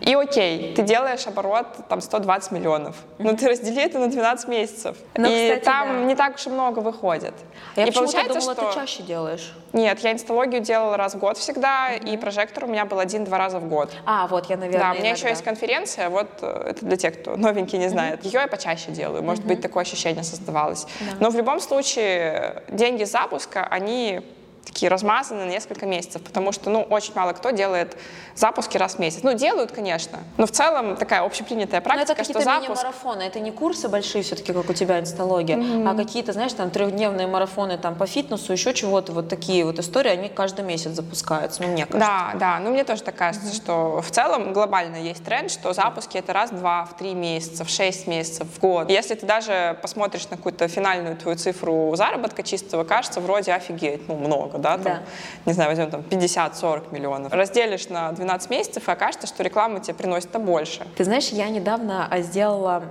И окей, ты делаешь оборот там 120 миллионов, но ты раздели это на 12 месяцев, Ну, и кстати, там да. не так уж и много выходит. Я и получается, думала, что... ты чаще делаешь. Нет, я инсталогию делала раз в год всегда, и прожектор у меня был один-два раза в год. А, вот я, наверное, Да, у меня еще иногда. есть конференция, вот э, это для тех, кто новенький не знает. Ее я почаще делаю, может быть, такое ощущение создавалось. Но в любом случае деньги запуска, они такие размазаны на несколько месяцев, потому что, ну, очень мало кто делает запуски раз в месяц. Ну, делают, конечно, но в целом такая общепринятая Но Ну, это практика, что запуск... мини-марафоны, это не курсы большие все-таки, как у тебя инсталогия, а какие-то, знаешь, там трехдневные марафоны там по фитнесу, еще чего-то, вот такие вот истории, они каждый месяц запускаются, ну, мне кажется. Да, да, ну мне тоже так кажется, что в целом глобально есть тренд, что запуски это раз, в два, в три месяца, в шесть месяцев, в год. Если ты даже посмотришь на какую-то финальную твою цифру заработка чистого, кажется, вроде офигеть, ну много, да, там, Да. не знаю, возьмем там 50-40 миллионов. Разделишь на 12 месяцев, и окажется, что реклама тебе приносит-то больше. Ты знаешь, я недавно а, сделала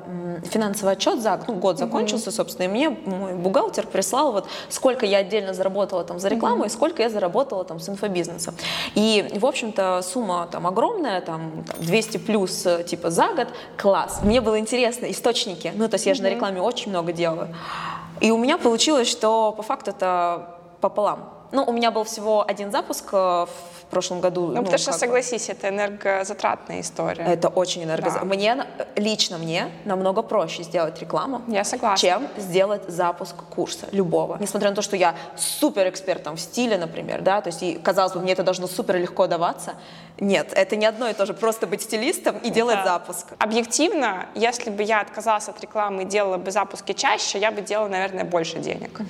финансовый отчет, за, ну, год закончился, собственно, и мне мой бухгалтер прислал вот сколько я отдельно заработала там за рекламу и сколько я заработала там с инфобизнеса. И, в общем-то, сумма там огромная, там, там 200 плюс э, типа за год, класс. Мне было интересно источники, ну, то есть я же на рекламе очень много делаю. И у меня получилось, что по факту это пополам. Ну, у меня был всего один запуск э, в прошлом году. Ну, потому что, бы. согласись, это энергозатратная история. Это очень энергозатратно. Да. Мне, лично мне, намного проще сделать рекламу, Я согласна. чем сделать запуск курса любого. Несмотря на то, что я супер эксперт там, в стиле, например, да, то есть, и, казалось бы, мне это должно супер легко даваться. Нет, это не одно и то же, просто быть стилистом и делать Да. запуск. Объективно, если бы я отказалась от рекламы и делала бы запуски чаще, я бы делала, наверное, больше денег.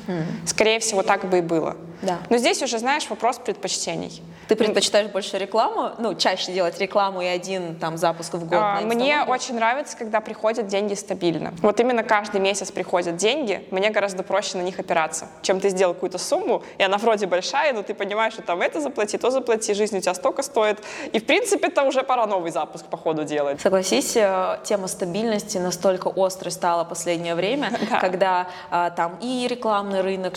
Скорее всего, так бы и было. Да. Но здесь уже, знаешь, вопрос предпочтений. Ты предпочитаешь больше рекламу, ну, чаще делать рекламу и один там запуск в год А, Мне очень нравится, когда приходят деньги стабильно. Вот именно каждый месяц приходят деньги, мне гораздо проще на них опираться, чем ты сделал какую-то сумму, и она вроде большая, но ты понимаешь, что там это заплати, то заплати, жизнь у тебя столько стоит. И, в принципе, это уже пора новый запуск по ходу делать. Согласись, э, тема стабильности настолько острой стала последнее время, Да. когда а, там и рекламный рынок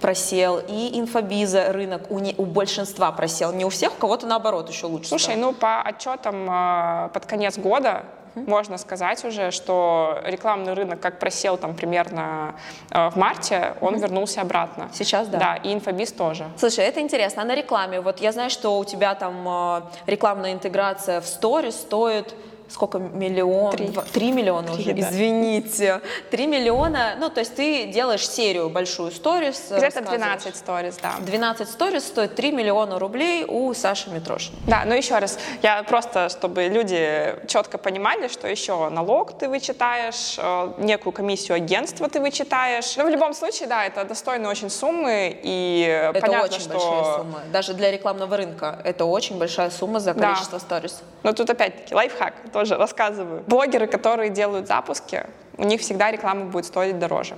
просел, и инфобиза рынок у большинства просел. Не у всех, у кого-то наоборот еще лучше. Слушай, стало. ну по отчетам э, под конец года можно сказать уже, что рекламный рынок как просел там примерно э, в марте, он вернулся обратно. Сейчас да. Да, и инфобиз тоже. Слушай, это интересно. А на рекламе, вот я знаю, что у тебя там э, рекламная интеграция в сторис стоит сколько миллион? Три. Три миллиона Три, уже, да. извините. Три миллиона, ну то есть ты делаешь серию большую сторис. Где-то рассказываешь. 12 сториз, да. 12 сторис стоит 3 миллиона рублей у Саши Митрошина. Да, но еще раз, я просто, чтобы люди четко понимали, что еще налог ты вычитаешь, э, некую комиссию агентства ты вычитаешь. Но в любом случае, да, это достойные очень суммы, и Это понятно, очень что... большие суммы. Даже для рекламного рынка это очень большая сумма за Да. количество сторис. Но тут опять-таки лайфхак тоже рассказываю. Блогеры, которые делают запуски, у них всегда реклама будет стоить дороже.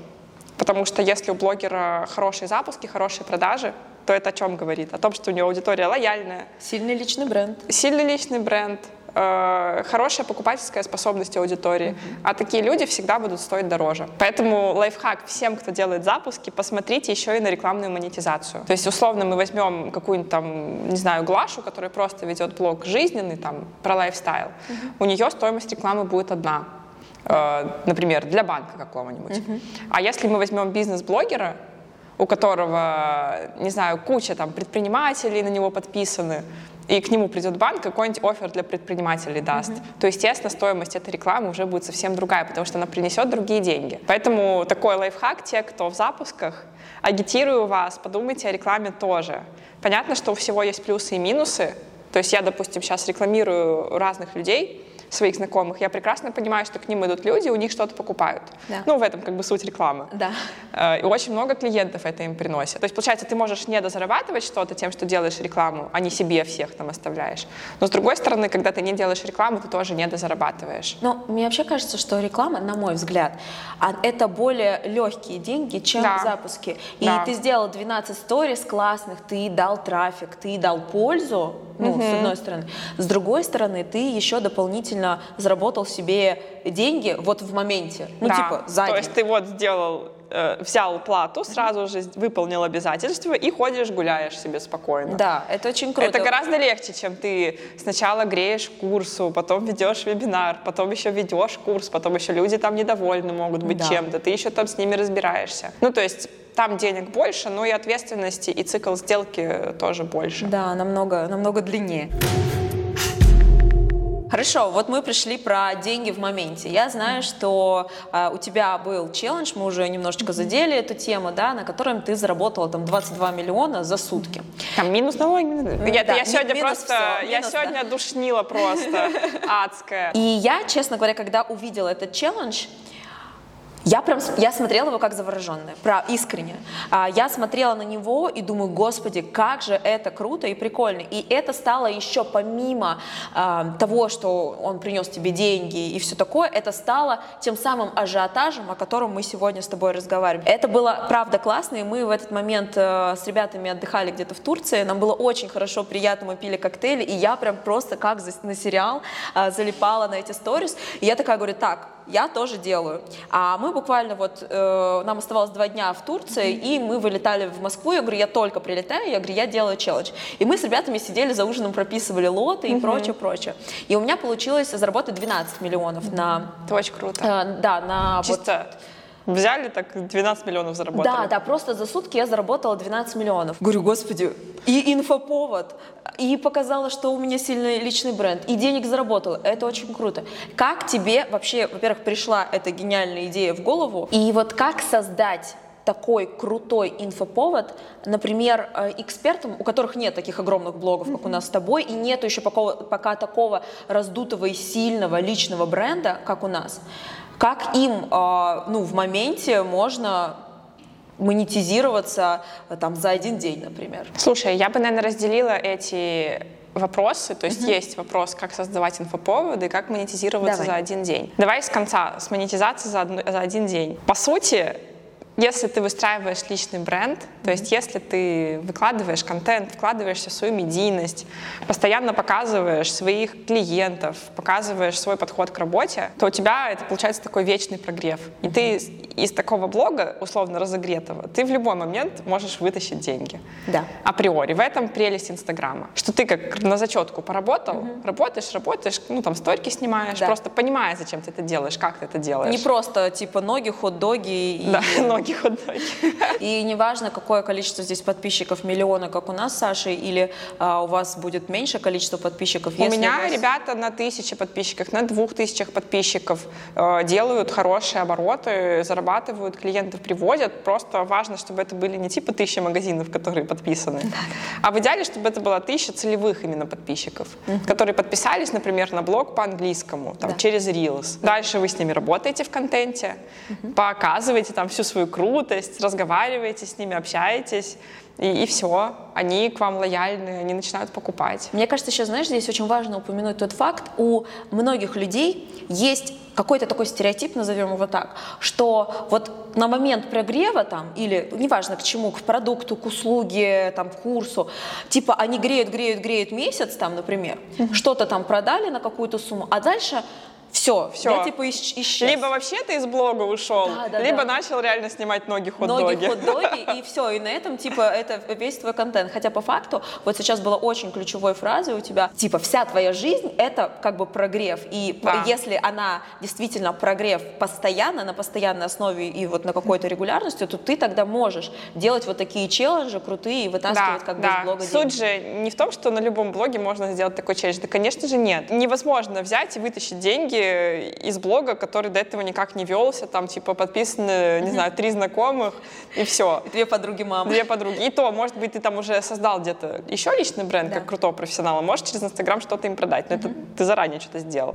Потому что если у блогера хорошие запуски, хорошие продажи, то это о чем говорит? О том, что у него аудитория лояльная, Сильный личный бренд. сильный личный бренд, э, хорошая покупательская способность аудитории. А такие люди всегда будут стоить дороже. Поэтому лайфхак всем, кто делает запуски, посмотрите еще и на рекламную монетизацию. То есть, условно, мы возьмем какую-нибудь там, не знаю, Глашу, которая просто ведет блог жизненный, там, про лайфстайл. У нее стоимость рекламы будет одна. Э, например, для банка какого-нибудь. А если мы возьмем бизнес-блогера, у которого, не знаю, куча там предпринимателей на него подписаны, и к нему придет банк, какой-нибудь офер для предпринимателей даст, mm-hmm. то, естественно, стоимость этой рекламы уже будет совсем другая, потому что она принесет другие деньги. Поэтому такой лайфхак, те, кто в запусках, агитирую вас, подумайте о рекламе тоже. Понятно, что у всего есть плюсы и минусы. То есть я, допустим, сейчас рекламирую разных людей, своих знакомых, я прекрасно понимаю, что к ним идут люди, у них что-то покупают. Да. Ну, в этом как бы суть рекламы. Да. Э, и очень много клиентов это им приносит. То есть, получается, ты можешь не дозарабатывать что-то тем, что делаешь рекламу, а не себе всех там оставляешь. Но, с другой стороны, когда ты не делаешь рекламу, ты тоже не дозарабатываешь. Но мне вообще кажется, что реклама, на мой взгляд, а, это более легкие деньги, чем Да. в запуске. И Да. ты сделал 12 сторис классных, ты дал трафик, ты дал пользу, ну, с одной стороны. С другой стороны, ты еще дополнительно заработал себе деньги вот в моменте. Ну, Да. типа, за То день. есть ты вот сделал, э, взял плату, сразу же выполнил обязательства и ходишь, гуляешь себе спокойно. Да, это очень круто. Это гораздо легче, чем ты сначала греешь курсу, потом ведешь вебинар, потом еще ведешь курс, потом еще люди там недовольны могут быть Да. чем-то, ты еще там с ними разбираешься. Ну, то есть там денег больше, но и ответственности, и цикл сделки тоже больше. Да, намного, намного длиннее. Хорошо, вот мы пришли про деньги в моменте. Я знаю, что э, у тебя был челлендж, мы уже немножечко задели эту тему, да, на котором ты заработала там 22 миллиона за сутки. Там минус налоги. Я, да, я сегодня минус просто, всё, я минус, сегодня душнила просто адская. И я, честно говоря, когда увидела этот челлендж, я прям я смотрела его как завороженная, про искренне. А, Я смотрела на него и думаю, господи, как же это круто и прикольно. И это стало еще помимо а, того, что он принес тебе деньги и все такое, это стало тем самым ажиотажем, о котором мы сегодня с тобой разговариваем. Это было правда классно, и мы в этот момент э, с ребятами отдыхали где-то в Турции, нам было очень хорошо, приятно, мы пили коктейли, и я прям просто как на сериал а, залипала на эти сторис, и я такая говорю, так, я тоже делаю. А мы буквально вот, э, нам оставалось два дня в Турции, и мы вылетали в Москву, я говорю, я только прилетаю, я говорю, я делаю челлендж. И мы с ребятами сидели за ужином, прописывали лоты и прочее, прочее. И у меня получилось заработать 12 миллионов на, Это очень круто. э, да, на вот Чисто взяли, так 12 миллионов заработали. да, да, просто за сутки я заработала 12 миллионов. Говорю, господи, и инфоповод, и показала, что у меня сильный личный бренд, и денег заработала. Это очень круто. Как тебе вообще, во-первых, пришла эта гениальная идея в голову? И вот как создать такой крутой инфоповод, например, э, экспертам, у которых нет таких огромных блогов, как у нас с тобой, и нету еще пока, пока такого раздутого и сильного личного бренда, как у нас, как им э, ну, в моменте можно монетизироваться э, там за один день, например. Слушай, я бы, наверное, разделила эти вопросы. То есть есть вопрос, как создавать инфоповоды и как монетизироваться Давай. за один день. Давай с конца, с монетизацией за, одну- за один день. По сути, если ты выстраиваешь личный бренд, то есть если ты выкладываешь контент, вкладываешься в свою медийность, постоянно показываешь своих клиентов, показываешь свой подход к работе, то у тебя это получается такой вечный прогрев. И ты из- из такого блога, условно разогретого, ты в любой момент можешь вытащить деньги. Да. Априори. В этом прелесть Инстаграма. Что ты как на зачетку поработал, работаешь, работаешь, ну там стойки снимаешь, Да. просто понимая, зачем ты это делаешь, как ты это делаешь. Не просто типа ноги, хот-доги и, Да, ноги хот-доги. и неважно, какое количество здесь подписчиков, миллиона, как у нас с Сашей, или а, у вас будет меньше количество подписчиков. У меня вас- ребята на тысяче подписчиков, на двух тысячах подписчиков э, делают хорошие обороты, зарабатывают, клиентов приводят. Просто важно, чтобы это были не типа тысячи магазинов, которые подписаны, а в идеале, чтобы это было тысяча целевых именно подписчиков, которые подписались, например, на блог по английскому, там, Да. через Reels. Дальше вы с ними работаете в контенте, показываете там всю свою крутость, разговариваете с ними, общаетесь, и, и все. Они к вам лояльны, они начинают покупать. Мне кажется, еще, знаешь, здесь очень важно упомянуть тот факт, у многих людей есть какой-то такой стереотип, назовем его так, что вот на момент прогрева там, или неважно к чему, к продукту, к услуге, там, к курсу, типа они греют, греют, греют месяц там, например, что-то там продали на какую-то сумму, а дальше Все, Всё. я типа исч- исчез. Либо вообще ты из блога ушел, Да, да, либо да. начал реально снимать ноги хот-доги. Ноги, хот-доги, и все, и на этом, типа, это весь твой контент. Хотя по факту, вот сейчас была очень ключевой фраза у тебя, типа, вся твоя жизнь — это как бы прогрев, и Да. если она действительно прогрев постоянно, на постоянной основе и вот на какой-то регулярности, то ты тогда можешь делать вот такие челленджи крутые и вытаскивать как бы из блога Суть деньги. же не в том, что на любом блоге можно сделать такой челлендж. Да, конечно же, нет. Невозможно взять и вытащить деньги из блога, который до этого никак не велся, там, типа, подписаны, не знаю, три знакомых, и все. Две подруги мамы. Две подруги. И то, может быть, ты там уже создал где-то еще личный бренд, Да. как крутой профессионал, а можешь через Инстаграм что-то им продать. Но это ты заранее что-то сделал.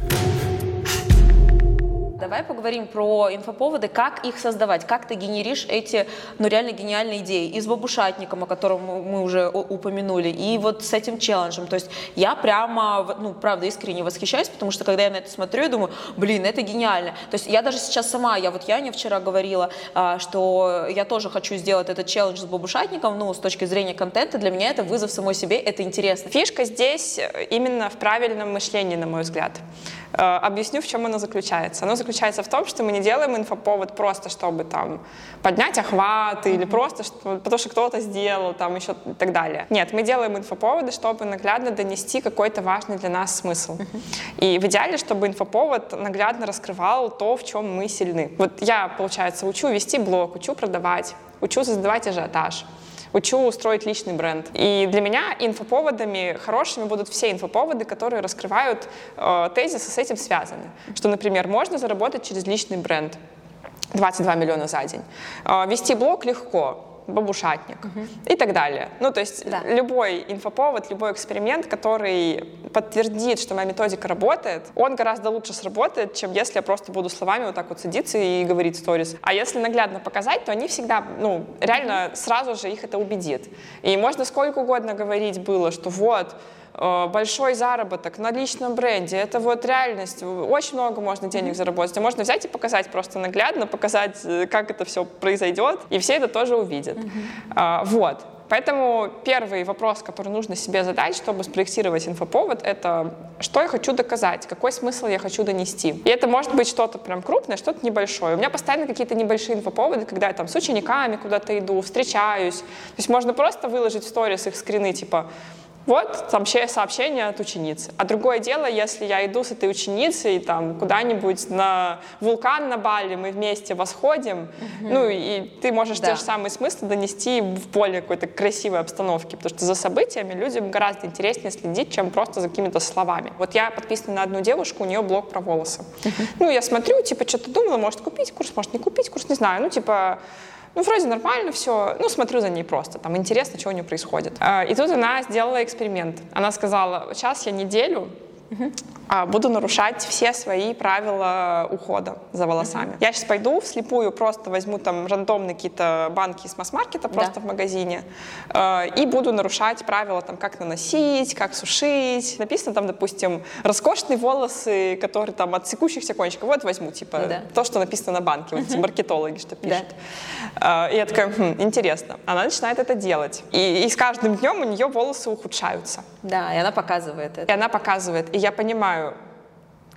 Давай поговорим про инфоповоды, как их создавать, как ты генеришь эти, ну, реально гениальные идеи. И с бабушатником, о котором мы уже упомянули, и вот с этим челленджем. То есть я прямо, ну, правда, искренне восхищаюсь, потому что когда я на это смотрю, я думаю, блин, это гениально. То есть я даже сейчас сама, я вот Яне вчера говорила, а, что я тоже хочу сделать этот челлендж с бабушатником, ну, с точки зрения контента, для меня это вызов самой себе, это интересно. Фишка здесь э, именно в правильном мышлении, на мой взгляд. Э, Объясню, в чем оно заключается. Оно заключается в том, что мы не делаем инфоповод просто, чтобы там поднять охват или просто что- потому, что кто-то сделал, там еще и так далее. Нет, мы делаем инфоповоды, чтобы наглядно донести какой-то важный для нас смысл. И в идеале, чтобы инфоповод наглядно раскрывал то, в чем мы сильны. Вот я, получается, учу вести блог, учу продавать, учу создавать ажиотаж учу устроить личный бренд. И для меня инфоповодами хорошими будут все инфоповоды, которые раскрывают э, тезисы с этим связаны. Что, например, можно заработать через личный бренд 22 миллиона за день. Э, вести блог легко, бабушатник и так далее. Ну, то есть Да. любой инфоповод, любой эксперимент, который подтвердит, что моя методика работает, он гораздо лучше сработает, чем если я просто буду словами вот так вот садиться и говорить сторис. А если наглядно показать, то они всегда, ну, реально сразу же их это убедит. И можно сколько угодно говорить было, что вот, большой заработок на личном бренде, это вот реальность, очень много можно денег заработать. А можно взять и показать просто наглядно, показать, э, как это все произойдет, и все это тоже увидят. А, Вот. Поэтому первый вопрос, который нужно себе задать, чтобы спроектировать инфоповод, это что я хочу доказать, какой смысл я хочу донести. И это может быть что-то прям крупное, что-то небольшое. У меня постоянно какие-то небольшие инфоповоды, когда я там с учениками куда-то иду, встречаюсь. То есть можно просто выложить в сторис их скрины, типа вот там ще- сообщение от ученицы. А другое дело, если я иду с этой ученицей там куда-нибудь на вулкан на Бали, мы вместе восходим, ну и ты можешь Да. те же самые смыслы донести в более какой-то красивой обстановке, потому что за событиями людям гораздо интереснее следить, чем просто за какими-то словами. Вот я подписана на одну девушку, у нее блог про волосы. Ну, я смотрю, типа, что-то думала, может купить курс, может не купить курс, не знаю. Ну, типа, ну, вроде нормально все. Ну, смотрю за ней просто. Там интересно, что у нее происходит. А, И тут она сделала эксперимент. Она сказала, сейчас я неделю а, буду нарушать все свои правила ухода за волосами. Я сейчас пойду вслепую, просто возьму там рандомные какие-то банки из масс-маркета просто Да. в магазине э, и буду нарушать правила, там, как наносить, как сушить. Написано там, допустим, роскошные волосы, которые там от секущихся кончиков. Вот возьму, типа, Да. то, что написано на банке, вот эти маркетологи, что пишут. Э, И я такая, «Хм, интересно. Она начинает это делать. И, и с каждым днем у нее волосы ухудшаются. Да, и она показывает И это. она показывает, и я понимаю,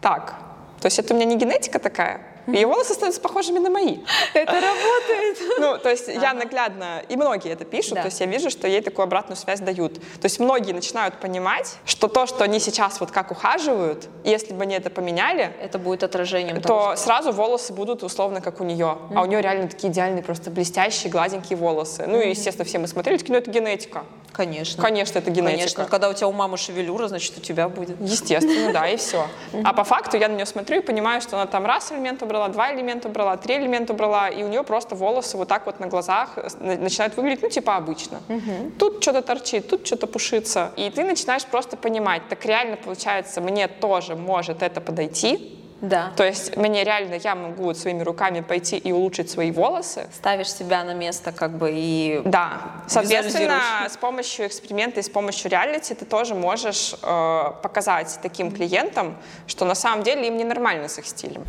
так, то есть это у меня не генетика такая, ее волосы становятся похожими на мои. Это работает. Ну, то есть я наглядно, и многие это пишут, то есть я вижу, что ей такую обратную связь дают. То есть многие начинают понимать, что то, что они сейчас вот как ухаживают, если бы они это поменяли, Это будет отражением то сразу волосы будут условно как у нее. А у нее реально такие идеальные, просто блестящие, гладенькие волосы. Ну и, естественно, все мы смотрели, такие, ну это генетика. Конечно. Конечно, это генетика. Конечно, когда у тебя у мамы шевелюра, значит, у тебя будет. Естественно, да, и все. А по факту я на нее смотрю и понимаю, что она там раз элемент убрала, два элемента убрала, три элемента убрала, и у нее просто волосы вот так вот на глазах э, на- начинают выглядеть, ну, типа обычно. Тут что-то торчит, тут что-то пушится. И ты начинаешь просто понимать, так реально получается, мне тоже может это подойти. Да. То есть мне реально, я могу своими руками пойти и улучшить свои волосы. Ставишь себя на место, как бы, и Да, соответственно, с помощью эксперимента и с помощью реалити ты тоже можешь э, показать таким клиентам, что на самом деле им ненормально с их стилем.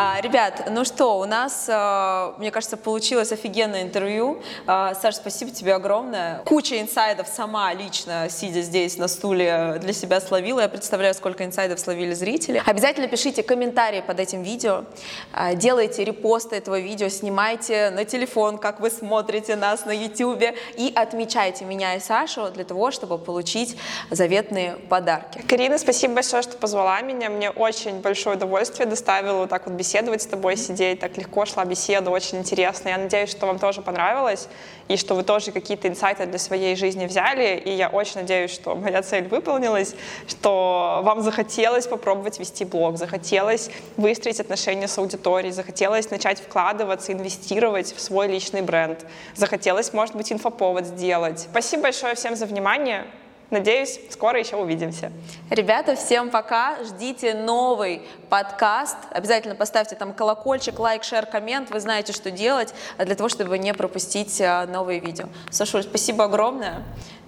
А, ребят, ну что, у нас, э, мне кажется, получилось офигенное интервью. А, Саш, спасибо тебе огромное. Куча инсайдов сама лично, сидя здесь на стуле, для себя словила. Я представляю, сколько инсайдов словили зрители. Обязательно пишите комментарии под этим видео, а, делайте репосты этого видео, снимайте на телефон, как вы смотрите нас на YouTube, и отмечайте меня и Сашу для того, чтобы получить заветные подарки. Карина, спасибо большое, что позвала меня. Мне очень большое удовольствие доставило вот так вот беседовать с тобой, сидеть. Так легко шла беседа, очень интересно. Я надеюсь, что вам тоже понравилось, и что вы тоже какие-то инсайты для своей жизни взяли. И я очень надеюсь, что моя цель выполнилась, что вам захотелось попробовать вести блог, захотелось выстроить отношения с аудиторией, захотелось начать вкладываться, инвестировать в свой личный бренд, захотелось, может быть, инфоповод сделать. Спасибо большое всем за внимание. Надеюсь, скоро еще увидимся. Ребята, всем пока. Ждите новый подкаст. Обязательно поставьте там колокольчик, лайк, шер, коммент. Вы знаете, что делать для того, чтобы не пропустить а, новые видео. Сашуль, спасибо огромное.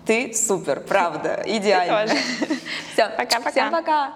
Ты супер, правда, идеально. Все, Пока-пока. Всем пока.